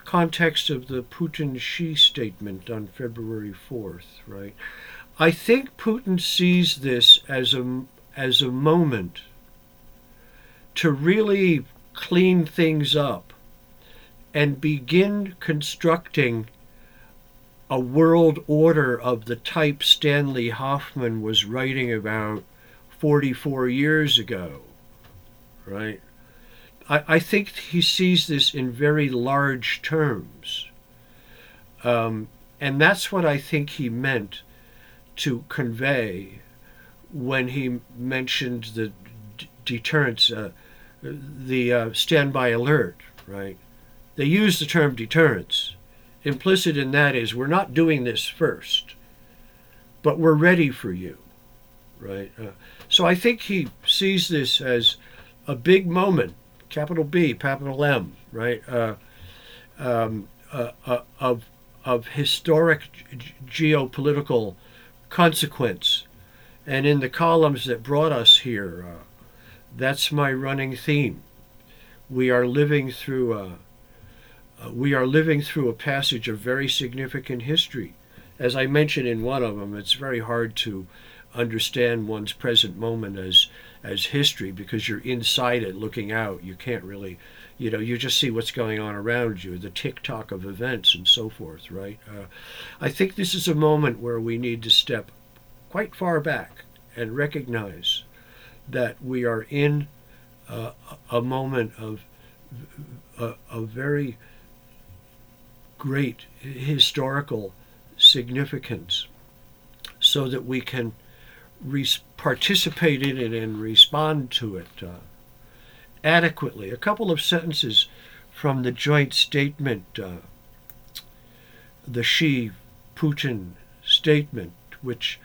context of the Putin Xi statement on February 4th, right? I think Putin sees this as a, as a moment to really clean things up and begin constructing a world order of the type Stanley Hoffmann was writing about 44 years ago, right? I, I think he sees this in very large terms. Um, and that's what I think he meant to convey when he mentioned the d- deterrence, uh, the uh, standby alert, right? They use the term deterrence. Implicit in that is we're not doing this first, but we're ready for you, right? Uh, so I think he sees this as a big moment, capital B, capital M, right? Uh, um, uh, uh, of of historic geopolitical consequence, and in the columns that brought us here, uh, that's my running theme. We are living through a we are living through a passage of very significant history. As I mentioned in one of them, it's very hard to understand one's present moment as as history because you're inside it looking out you can't really you know you just see what's going on around you the tick tock of events and so forth right uh, i think this is a moment where we need to step quite far back and recognize that we are in uh, a moment of a, a very great historical significance so that we can re- participate in it and respond to it uh, adequately. A couple of sentences from the joint statement, uh, the Xi Putin statement, which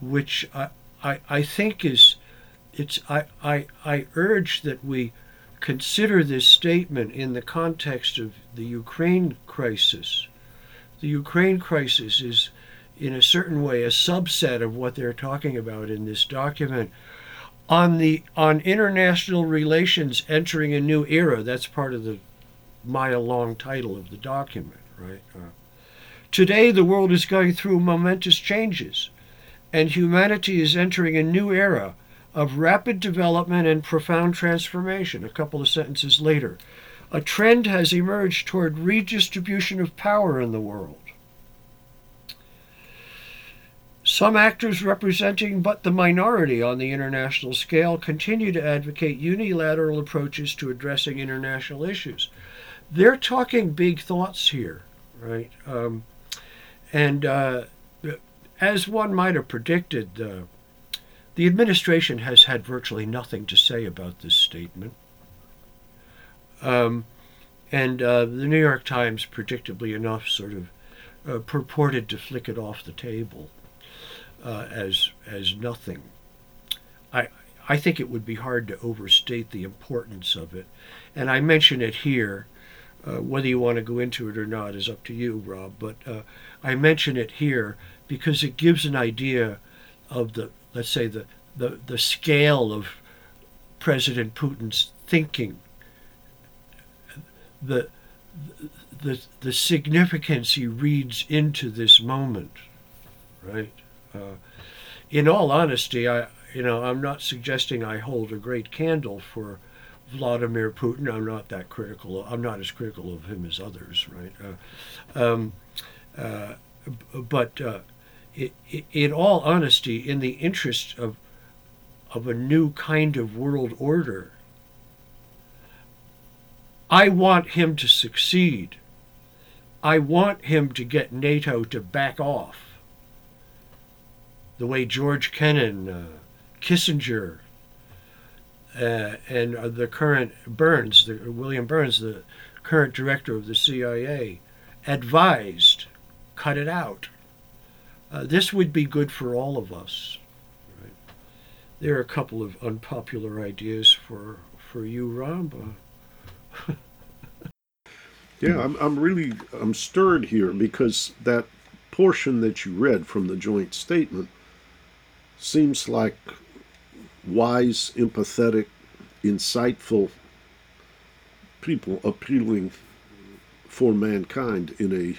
which I, I, I think is it's I, I, I urge that we consider this statement in the context of the Ukraine crisis. The Ukraine crisis is in a certain way a subset of what they're talking about in this document. On the on international relations entering a new era that's part of the mile long title of the document right? Uh, today the world is going through momentous changes and humanity is entering a new era of rapid development and profound transformation. A couple of sentences later a trend has emerged toward redistribution of power in the world Some actors representing but the minority on the international scale continue to advocate unilateral approaches to addressing international issues. They're talking big thoughts here, right? Um, and uh, as one might have predicted, uh, the administration has had virtually nothing to say about this statement. Um, and uh, the New York Times, predictably enough, sort of uh, purported to flick it off the table uh, as as nothing. I I think it would be hard to overstate the importance of it, and I mention it here. Uh, whether you want to go into it or not is up to you, Rob. But uh, I mention it here because it gives an idea of the let's say the the, the scale of President Putin's thinking, the the the significance he reads into this moment, right? Uh, in all honesty, I you know I'm not suggesting I hold a great candle for Vladimir Putin. I'm not that critical. I'm not as critical of him as others, right? Uh, um, uh, but uh, in all honesty, in the interest of of a new kind of world order, I want him to succeed. I want him to get NATO to back off the way George Kennan, uh, Kissinger, uh, and uh, the current Burns, the, William Burns, the current director of the CIA, advised cut it out. Uh, this would be good for all of us. Right? There are a couple of unpopular ideas for for you, Rob. yeah, I'm, I'm really I'm stirred here because that portion that you read from the joint statement seems like wise, empathetic, insightful people appealing for mankind in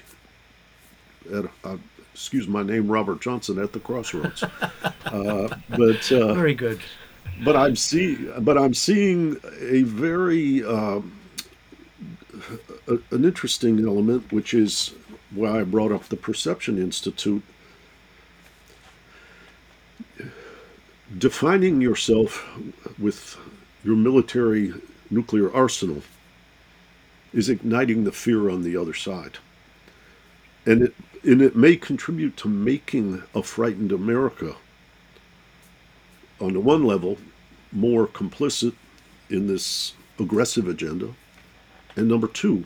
a, at a, a excuse my name, Robert Johnson at the crossroads. uh, but uh, very good. But I'm seeing, but I'm seeing a very uh, a, an interesting element, which is why I brought up the Perception Institute. Defining yourself with your military nuclear arsenal is igniting the fear on the other side. And it and it may contribute to making a frightened America, on the one level, more complicit in this aggressive agenda. And number two,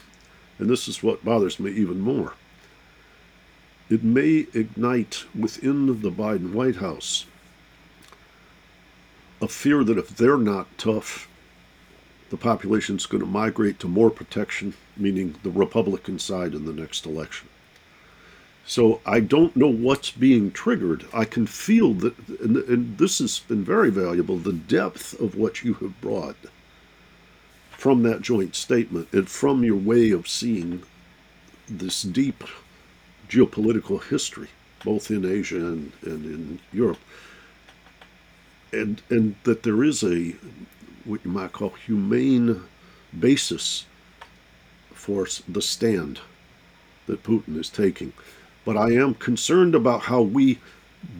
and this is what bothers me even more, it may ignite within the Biden White House a fear that if they're not tough, the population's going to migrate to more protection, meaning the Republican side in the next election. So I don't know what's being triggered. I can feel that, and, and, this has been very valuable, the depth of what you have brought from that joint statement and from your way of seeing this deep geopolitical history, both in Asia and, and in Europe. And, and that there is a, what you might call humane basis for the stand that Putin is taking but I am concerned about how we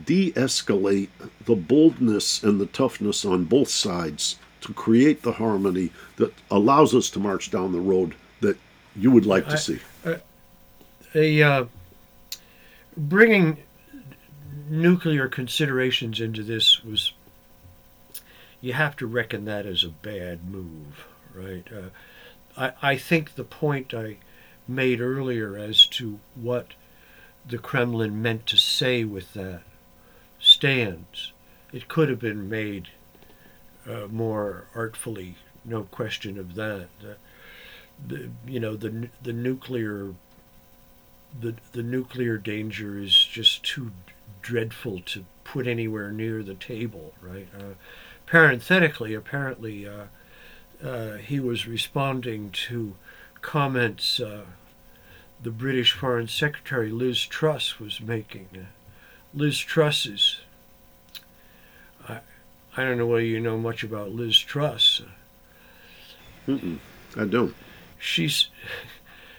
de escalate the boldness and the toughness on both sides to create the harmony that allows us to march down the road that you would like to I, see. a uh, bringing nuclear considerations into this was you have to reckon that as a bad move, right? Uh, I, I think the point I made earlier as to what the Kremlin meant to say with that stands. It could have been made uh, more artfully, no question of that. the, you know, the the nuclear the the nuclear danger is just too dreadful to put anywhere near the table, right? Uh, parenthetically, apparently, uh, uh he was responding to comments uh, the British Foreign Secretary Liz Truss was making. Uh, Liz Truss is, I, I don't know whether you know much about Liz Truss. Mm-mm, I don't. She's,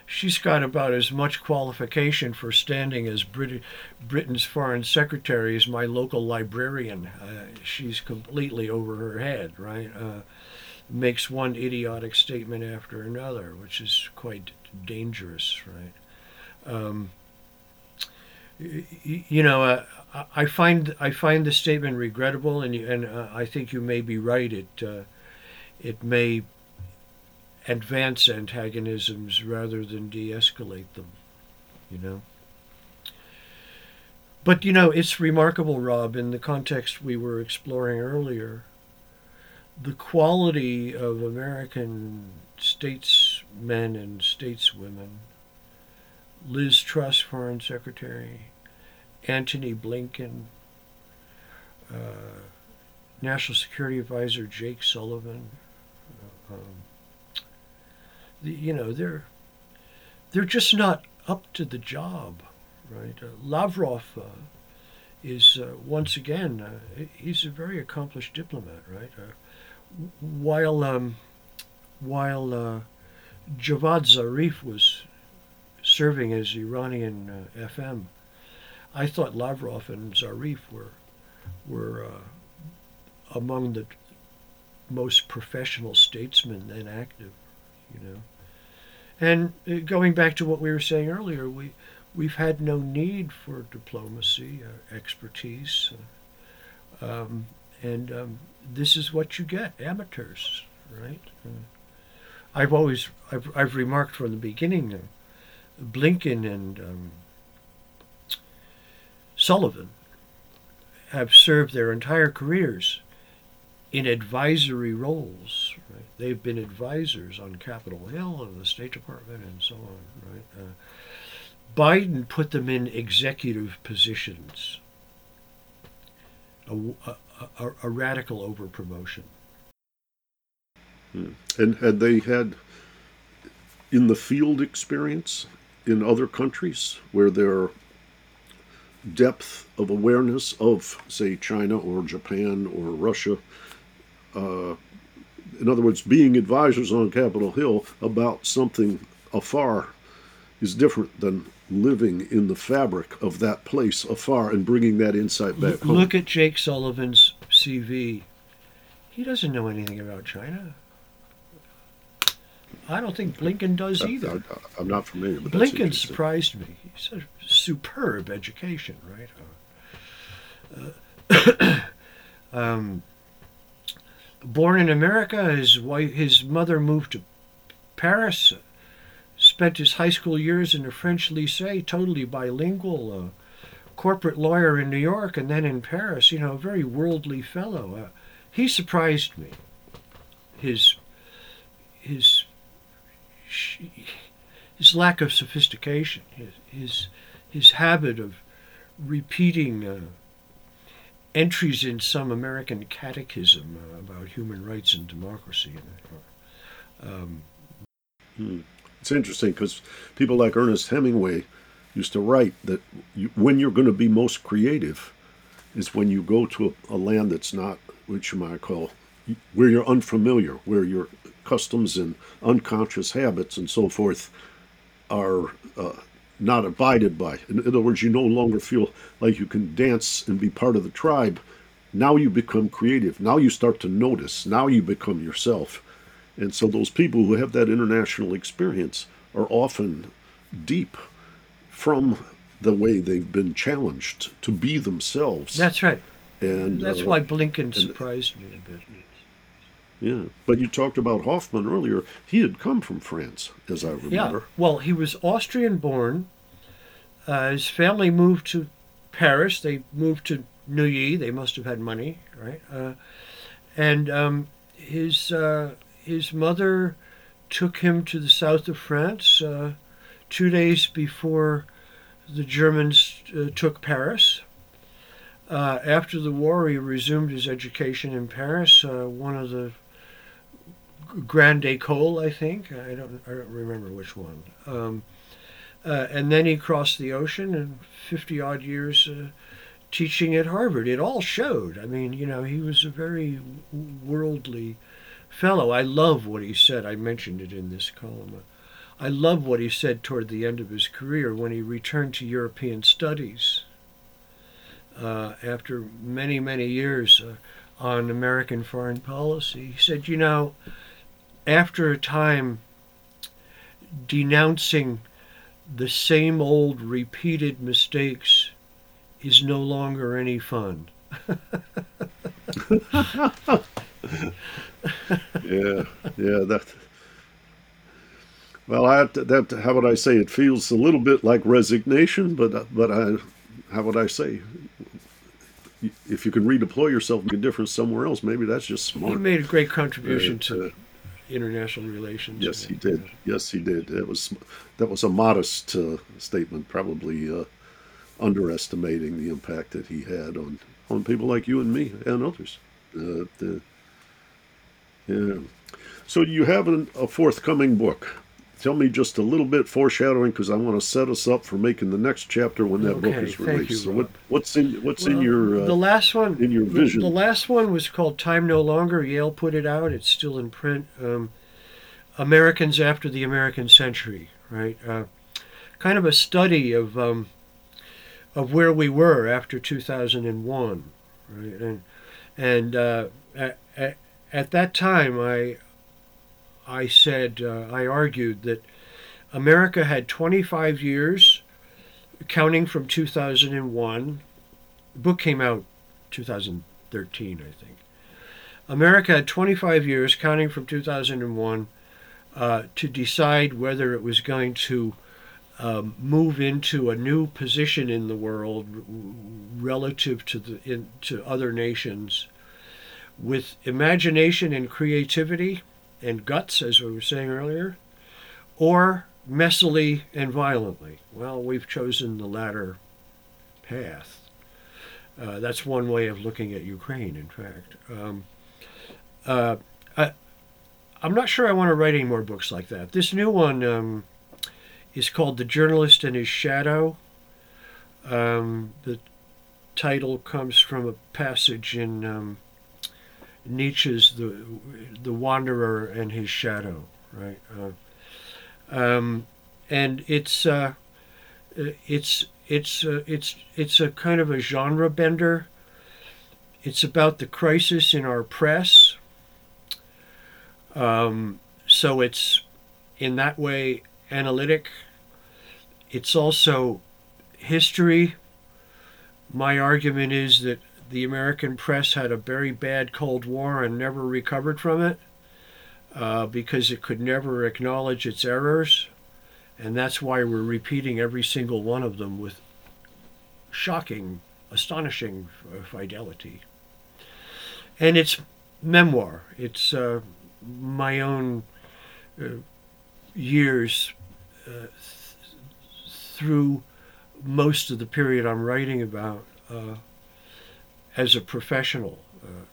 she's got about as much qualification for standing as Brit- Britain's foreign secretary as my local librarian. Uh, she's completely over her head, right? Uh, makes one idiotic statement after another, which is quite dangerous, right? Um, you know, uh, I find I find the statement regrettable, and and uh, I think you may be right. It uh, it may advance antagonisms rather than de-escalate them. You know. But you know, it's remarkable, Rob, in the context we were exploring earlier. The quality of American statesmen and stateswomen, Liz Truss, Foreign Secretary, Antony Blinken, uh, National Security Advisor Jake Sullivan. Uh, um, the, you know, they're they're just not up to the job, right? Uh, Lavrov uh, is uh, once again uh, he's a very accomplished diplomat, right? while um, while Javad Zarif was serving as Iranian FM I thought Lavrov and Zarif were were uh, among the most professional statesmen then active, you know. And uh, going back to what we were saying earlier, we we've had no need for diplomacy, uh, expertise, uh, um, and um, this is what you get: amateurs, right? Uh, I've always I've, I've remarked from the beginning, uh, Blinken and um, Sullivan have served their entire careers in advisory roles. Right? They've been advisors on Capitol Hill and the State Department and so on. Right? Uh, Biden put them in executive positions. A, a, a, radical overpromotion. Hmm. And had they had in the field experience in other countries where there depth of awareness of, say, China or Japan or Russia. Uh, in other words, being advisors on Capitol Hill about something afar is different than living in the fabric of that place afar and bringing that insight back home. Look at Jake Sullivan's CV. He doesn't know anything about China. I don't think Blinken does either. I, am not familiar. But Blinken surprised me. He's a superb education, right? Uh, um, born in America, his wife, his mother moved to Paris. Spent his high school years in a French lycée, totally bilingual. Uh, corporate lawyer in New York and then in Paris. You know, a very worldly fellow. Uh, he surprised me. His his his lack of sophistication, his his, habit of repeating uh, entries in some American catechism uh, about human rights and democracy. Um, hmm. It's interesting because people like Ernest Hemingway used to write that you, when you're going to be most creative is when you go to a, a land that's not what you might call where you're unfamiliar, where your customs and unconscious habits and so forth are uh, not abided by. In other words, you no longer feel like you can dance and be part of the tribe. Now you become creative. Now you start to notice. Now you become yourself. And so those people who have that international experience are often deep from the way they've been challenged to be themselves. That's right. And that's uh, why Blinken surprised me a bit. Yeah, but you talked about Hoffmann earlier. He had come from France, as I remember. Yeah, well, he was Austrian born. Uh, his family moved to Paris. They moved to Neuilly. They must have had money, right? Uh, and um, his uh, his mother took him to the south of France uh, two days before the Germans uh, took Paris. Uh, after the war, he resumed his education in Paris. one of the Grande École, I think. I don't, I don't remember which one. Um, uh, and then he crossed the ocean and 50 odd years uh, teaching at Harvard. It all showed. I mean, you know, he was a very worldly fellow. I love what he said. I mentioned it in this column. I love what he said toward the end of his career when he returned to European studies uh, after many, many years uh, on American foreign policy. He said, You know, after a time, denouncing the same old repeated mistakes is no longer any fun. yeah, yeah, that. Well, I that how would I say? It feels a little bit like resignation, but but I, how would I say? If you can redeploy yourself, make a difference somewhere else, maybe that's just smart. You made a great contribution Uh, to uh, international relations. Yes, he did. Yes, he did. That was that was a modest uh, statement, probably uh, underestimating the impact that he had on on people like you and me and others. Uh, the, yeah. So you have an, a forthcoming book. Tell me just a little bit foreshadowing because I want to set us up for making the next chapter when that book Okay, is thank released. you, so what, what's in what's in your uh, the last one in your the- vision? The, last one was called Time No Longer. Yale put it out. It's still in print. Um, Americans after the American Century, right? Uh, kind of a study of um, of where we were after 2001, right? And and uh, at, at, at that time, I I said uh, I argued that America had 25 years, counting from 2001. The book came out 2013, I think. America had 25 years, counting from 2001, uh, to decide whether it was going to um, move into a new position in the world relative to the in, to other nations, with imagination and creativity and guts, as we were saying earlier, or messily and violently. Well, we've chosen the latter path. Uh, that's one way of looking at Ukraine, in fact. Um, uh, I, I'm not sure I want to write any more books like that. This new one um, is called The Journalist and His Shadow. Um, the title comes from a passage in um, Nietzsche's the, the Wanderer and His Shadow, right? Uh, um, and it's uh, it's it's uh, it's it's a kind of a genre bender. It's about the crisis in our press. Um, so it's in that way analytic. It's also history. My argument is that the American press had a very bad Cold War and never recovered from it uh, because it could never acknowledge its errors. And that's why we're repeating every single one of them with shocking, astonishing fidelity. And it's memoir. It's uh, my own uh, years uh, th- through most of the period I'm writing about uh, as a professional, uh,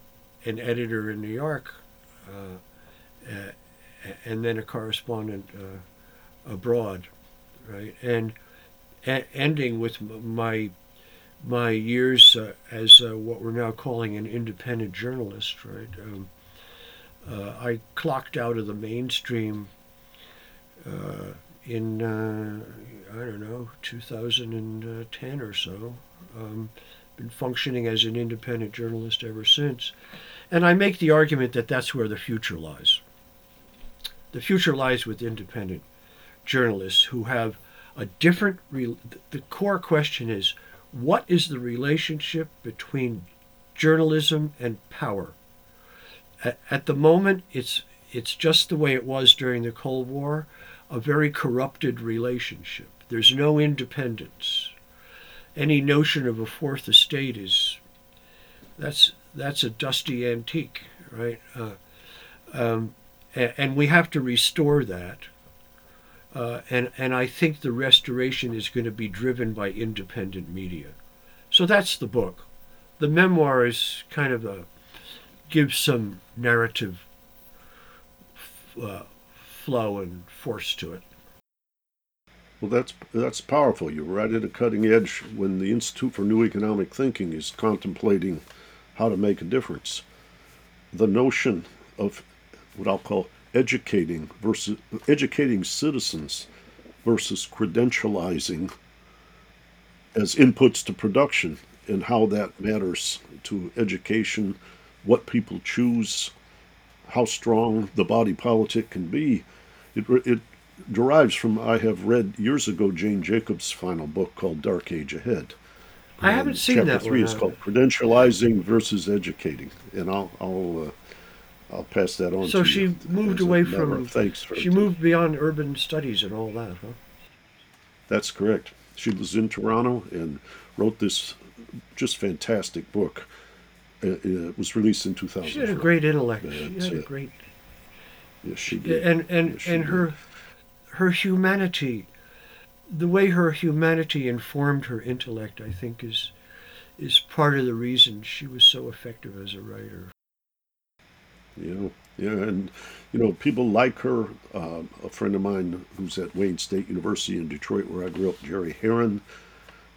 an editor in New York, uh, and then a correspondent uh, abroad, right? And a- ending with my my years uh, as what we're now calling an independent journalist, right? Um, I clocked out of the mainstream in uh, I don't know 2010 or so. Um, been functioning as an independent journalist ever since, and I make the argument that that's where the future lies. The future lies with independent journalists who have a different. Re- the core question is, what is the relationship between journalism and power? At, at the moment, it's it's just the way it was during the Cold War, a very corrupted relationship. There's no independence. Any notion of a fourth estate is that's that's a dusty antique, right? Uh, um, and, and we have to restore that. Uh, and and I think the restoration is going to be driven by independent media. So that's the book. The memoir is kind of a gives some narrative uh, flow and force to it. Well, that's that's powerful. You're right at a cutting edge when the Institute for New Economic Thinking is contemplating how to make a difference. The notion of what I'll call educating versus educating citizens versus credentializing as inputs to production and how that matters to education, what people choose, how strong the body politic can be. It, it derives from I have read years ago Jane Jacobs' final book called Dark Age Ahead. I haven't And seen chapter that three one. is uh, called Credentializing versus Educating, and I'll I'll uh, I'll pass that on. So she you moved away from. Thanks for She moved beyond urban studies and all that, huh? That's correct. She was in Toronto and wrote this just fantastic book. It, it was released in 2000. She had a great intellect. She had a great Yes, she did. and and Yes, and did. Her humanity, the way her humanity informed her intellect, I think is is part of the reason she was so effective as a writer. Yeah, yeah, and you know, people like her. Uh, a friend of mine who's at Wayne State University in Detroit, where I grew up, Jerry Herron,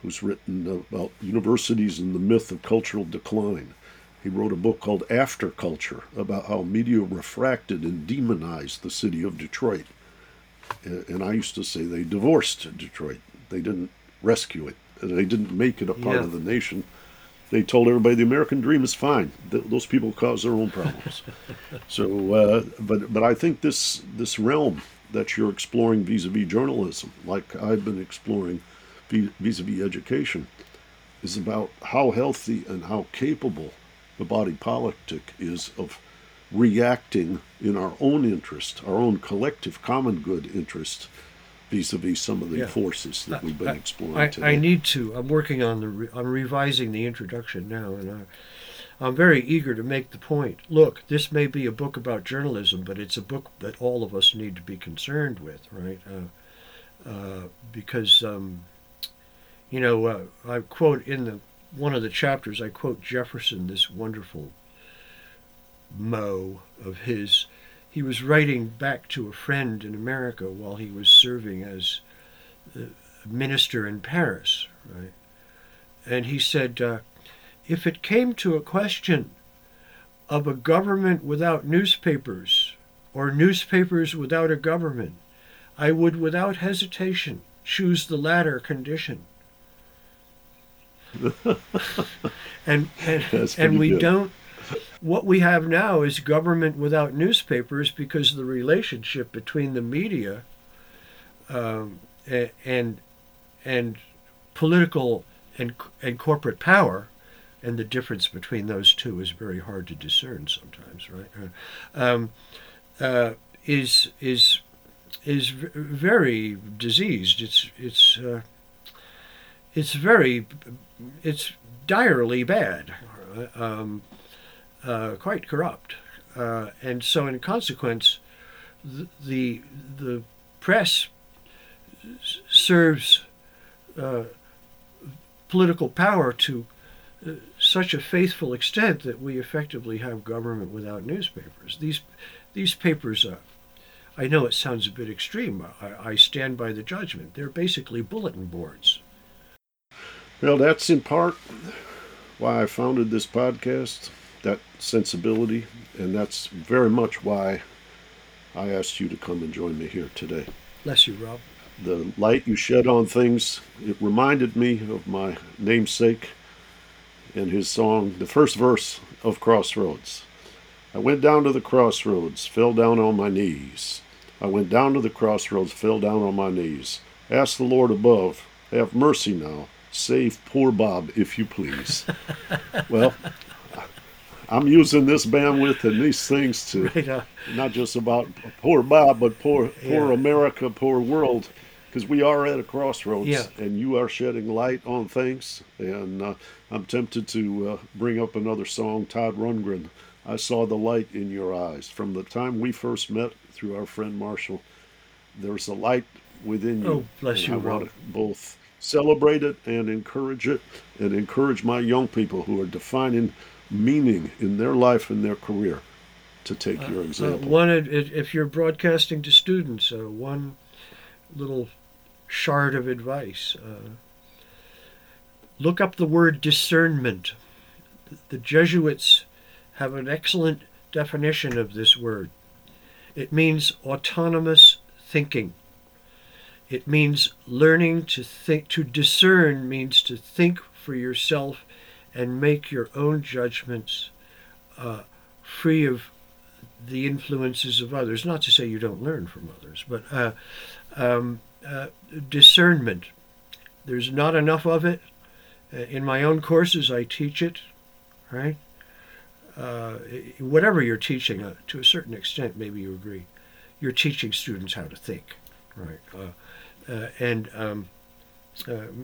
who's written about universities and the myth of cultural decline. He wrote a book called After Culture about how media refracted and demonized the city of Detroit. And I used to say they divorced Detroit. They didn't rescue it. They didn't make it a part Yeah. of the nation. They told everybody the American dream is fine. Th- those people cause their own problems. so, uh, but but I think this this realm that you're exploring vis-a-vis journalism, like I've been exploring vis-a-vis education, is about how healthy and how capable the body politic is of reacting in our own interest, our own collective common good interest, vis-a-vis some of the Yeah. forces that we've been I, exploring I, today. I need to. I'm working on the. Re, I'm revising the introduction now, and I, I'm very eager to make the point. Look, this may be a book about journalism, but it's a book that all of us need to be concerned with, right? Uh, uh, because, um, you know, uh, I quote in the one of the chapters. I quote Jefferson, this wonderful Mo of his. He was writing back to a friend in America while he was serving as minister in Paris, right? And he said, uh, if it came to a question of a government without newspapers or newspapers without a government, I would without hesitation choose the latter condition. and and, and we good. don't what we have now is government without newspapers because the relationship between the media um, and and political and and corporate power, and the difference between those two is very hard to discern sometimes, right? Uh, um, uh, is is is very diseased. It's it's uh, it's very it's direly bad, um, uh, quite corrupt, uh, and so in consequence, the the, the press serves uh, political power to uh, such a faithful extent that we effectively have government without newspapers. These these papers, uh, I know it sounds a bit extreme. I, I stand by the judgment. They're basically bulletin boards. Well, that's in part why I founded this podcast, that sensibility, and that's very much why I asked you to come and join me here today. Bless you, Rob. The light you shed on things, it reminded me of my namesake and his song, the first verse of Crossroads. I went down to the crossroads, fell down on my knees. I went down to the crossroads, fell down on my knees. Ask the Lord above, have mercy now. Save poor Bob, if you please. well, I'm using this bandwidth and these things to Right, uh, not just about poor Bob, but poor poor Yeah. America, poor world, because we are at a crossroads, Yeah. and you are shedding light on things. And uh, I'm tempted to uh, bring up another song, Todd Rundgren. I saw the light in your eyes from the time we first met through our friend Marshall. There's a light within you. Oh, bless you, I want to both celebrate it and encourage it, and encourage my young people who are defining meaning in their life and their career to take your Uh, example. one, if if you're broadcasting to students, uh, one little shard of advice: uh, look up the word discernment. The Jesuits have an excellent definition of this word. It means autonomous thinking. It means learning to think, to discern means to think for yourself and make your own judgments uh, free of the influences of others. Not to say you don't learn from others, but uh, um, uh, discernment. There's not enough of it. Uh, in my own courses, I teach it, right? Uh, whatever you're teaching, uh, to a certain extent, maybe you agree, you're teaching students how to think, right? And um,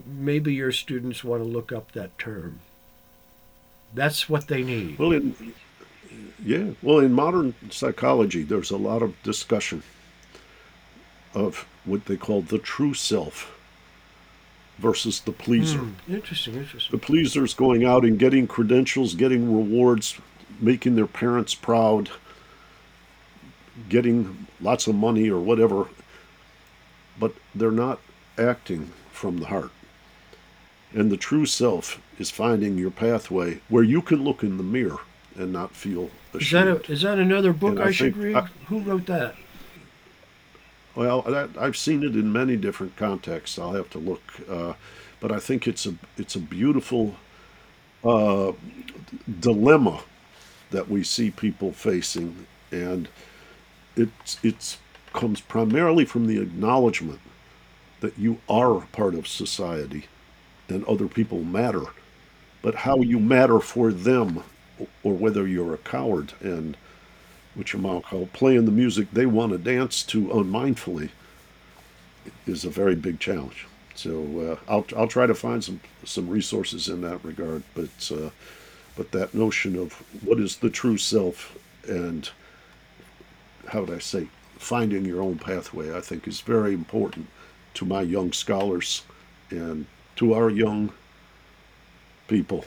maybe your students want to look up that term. That's what they need. Well, in, yeah, well, in modern psychology, there's a lot of discussion of what they call the true self versus the pleaser. Hmm, interesting, interesting. The pleaser's going out and getting credentials, getting rewards, making their parents proud, getting lots of money or whatever, but they're not acting from the heart. And the true self is finding your pathway where you can look in the mirror and not feel Is that ashamed. a, is that another book And I, I should read? I- Who wrote that? Well, that, I've seen it in many different contexts. I'll have to look, uh, but I think it's a it's a beautiful uh, dilemma that we see people facing, and it's it's comes primarily from the acknowledgement that you are a part of society, and other people matter, but how you matter for them, or whether you're a coward and which your mom called playing the music they want to dance to unmindfully is a very big challenge. So uh, I'll I'll try to find some some resources in that regard. But uh, but that notion of what is the true self and how would I say finding your own pathway, I think is very important to my young scholars and to our young people.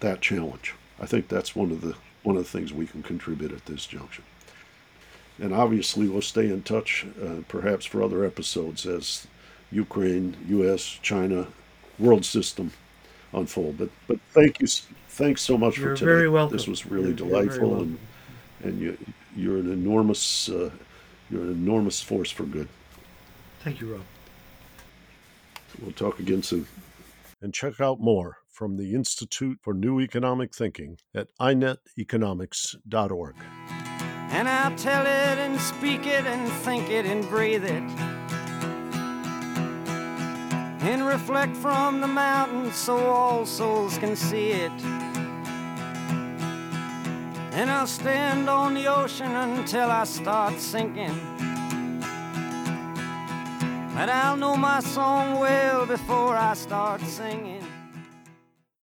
That challenge. I think that's one of the one of the things we can contribute at this junction. And obviously, we'll stay in touch, uh, perhaps for other episodes as Ukraine, U.S., China, world system unfold. But but thank you, thanks so much You're for today. very welcome. This was really You're- delightful, and and you you're an enormous uh, you're an enormous force for good. Thank you, Rob. We'll talk again soon. And check out more from the Institute for New Economic Thinking at ineteconomics.org. And I'll tell it and speak it and think it and breathe it. And reflect from the mountains so all souls can see it. And I'll stand on the ocean until I start sinking. But I'll know my song well before I start singing.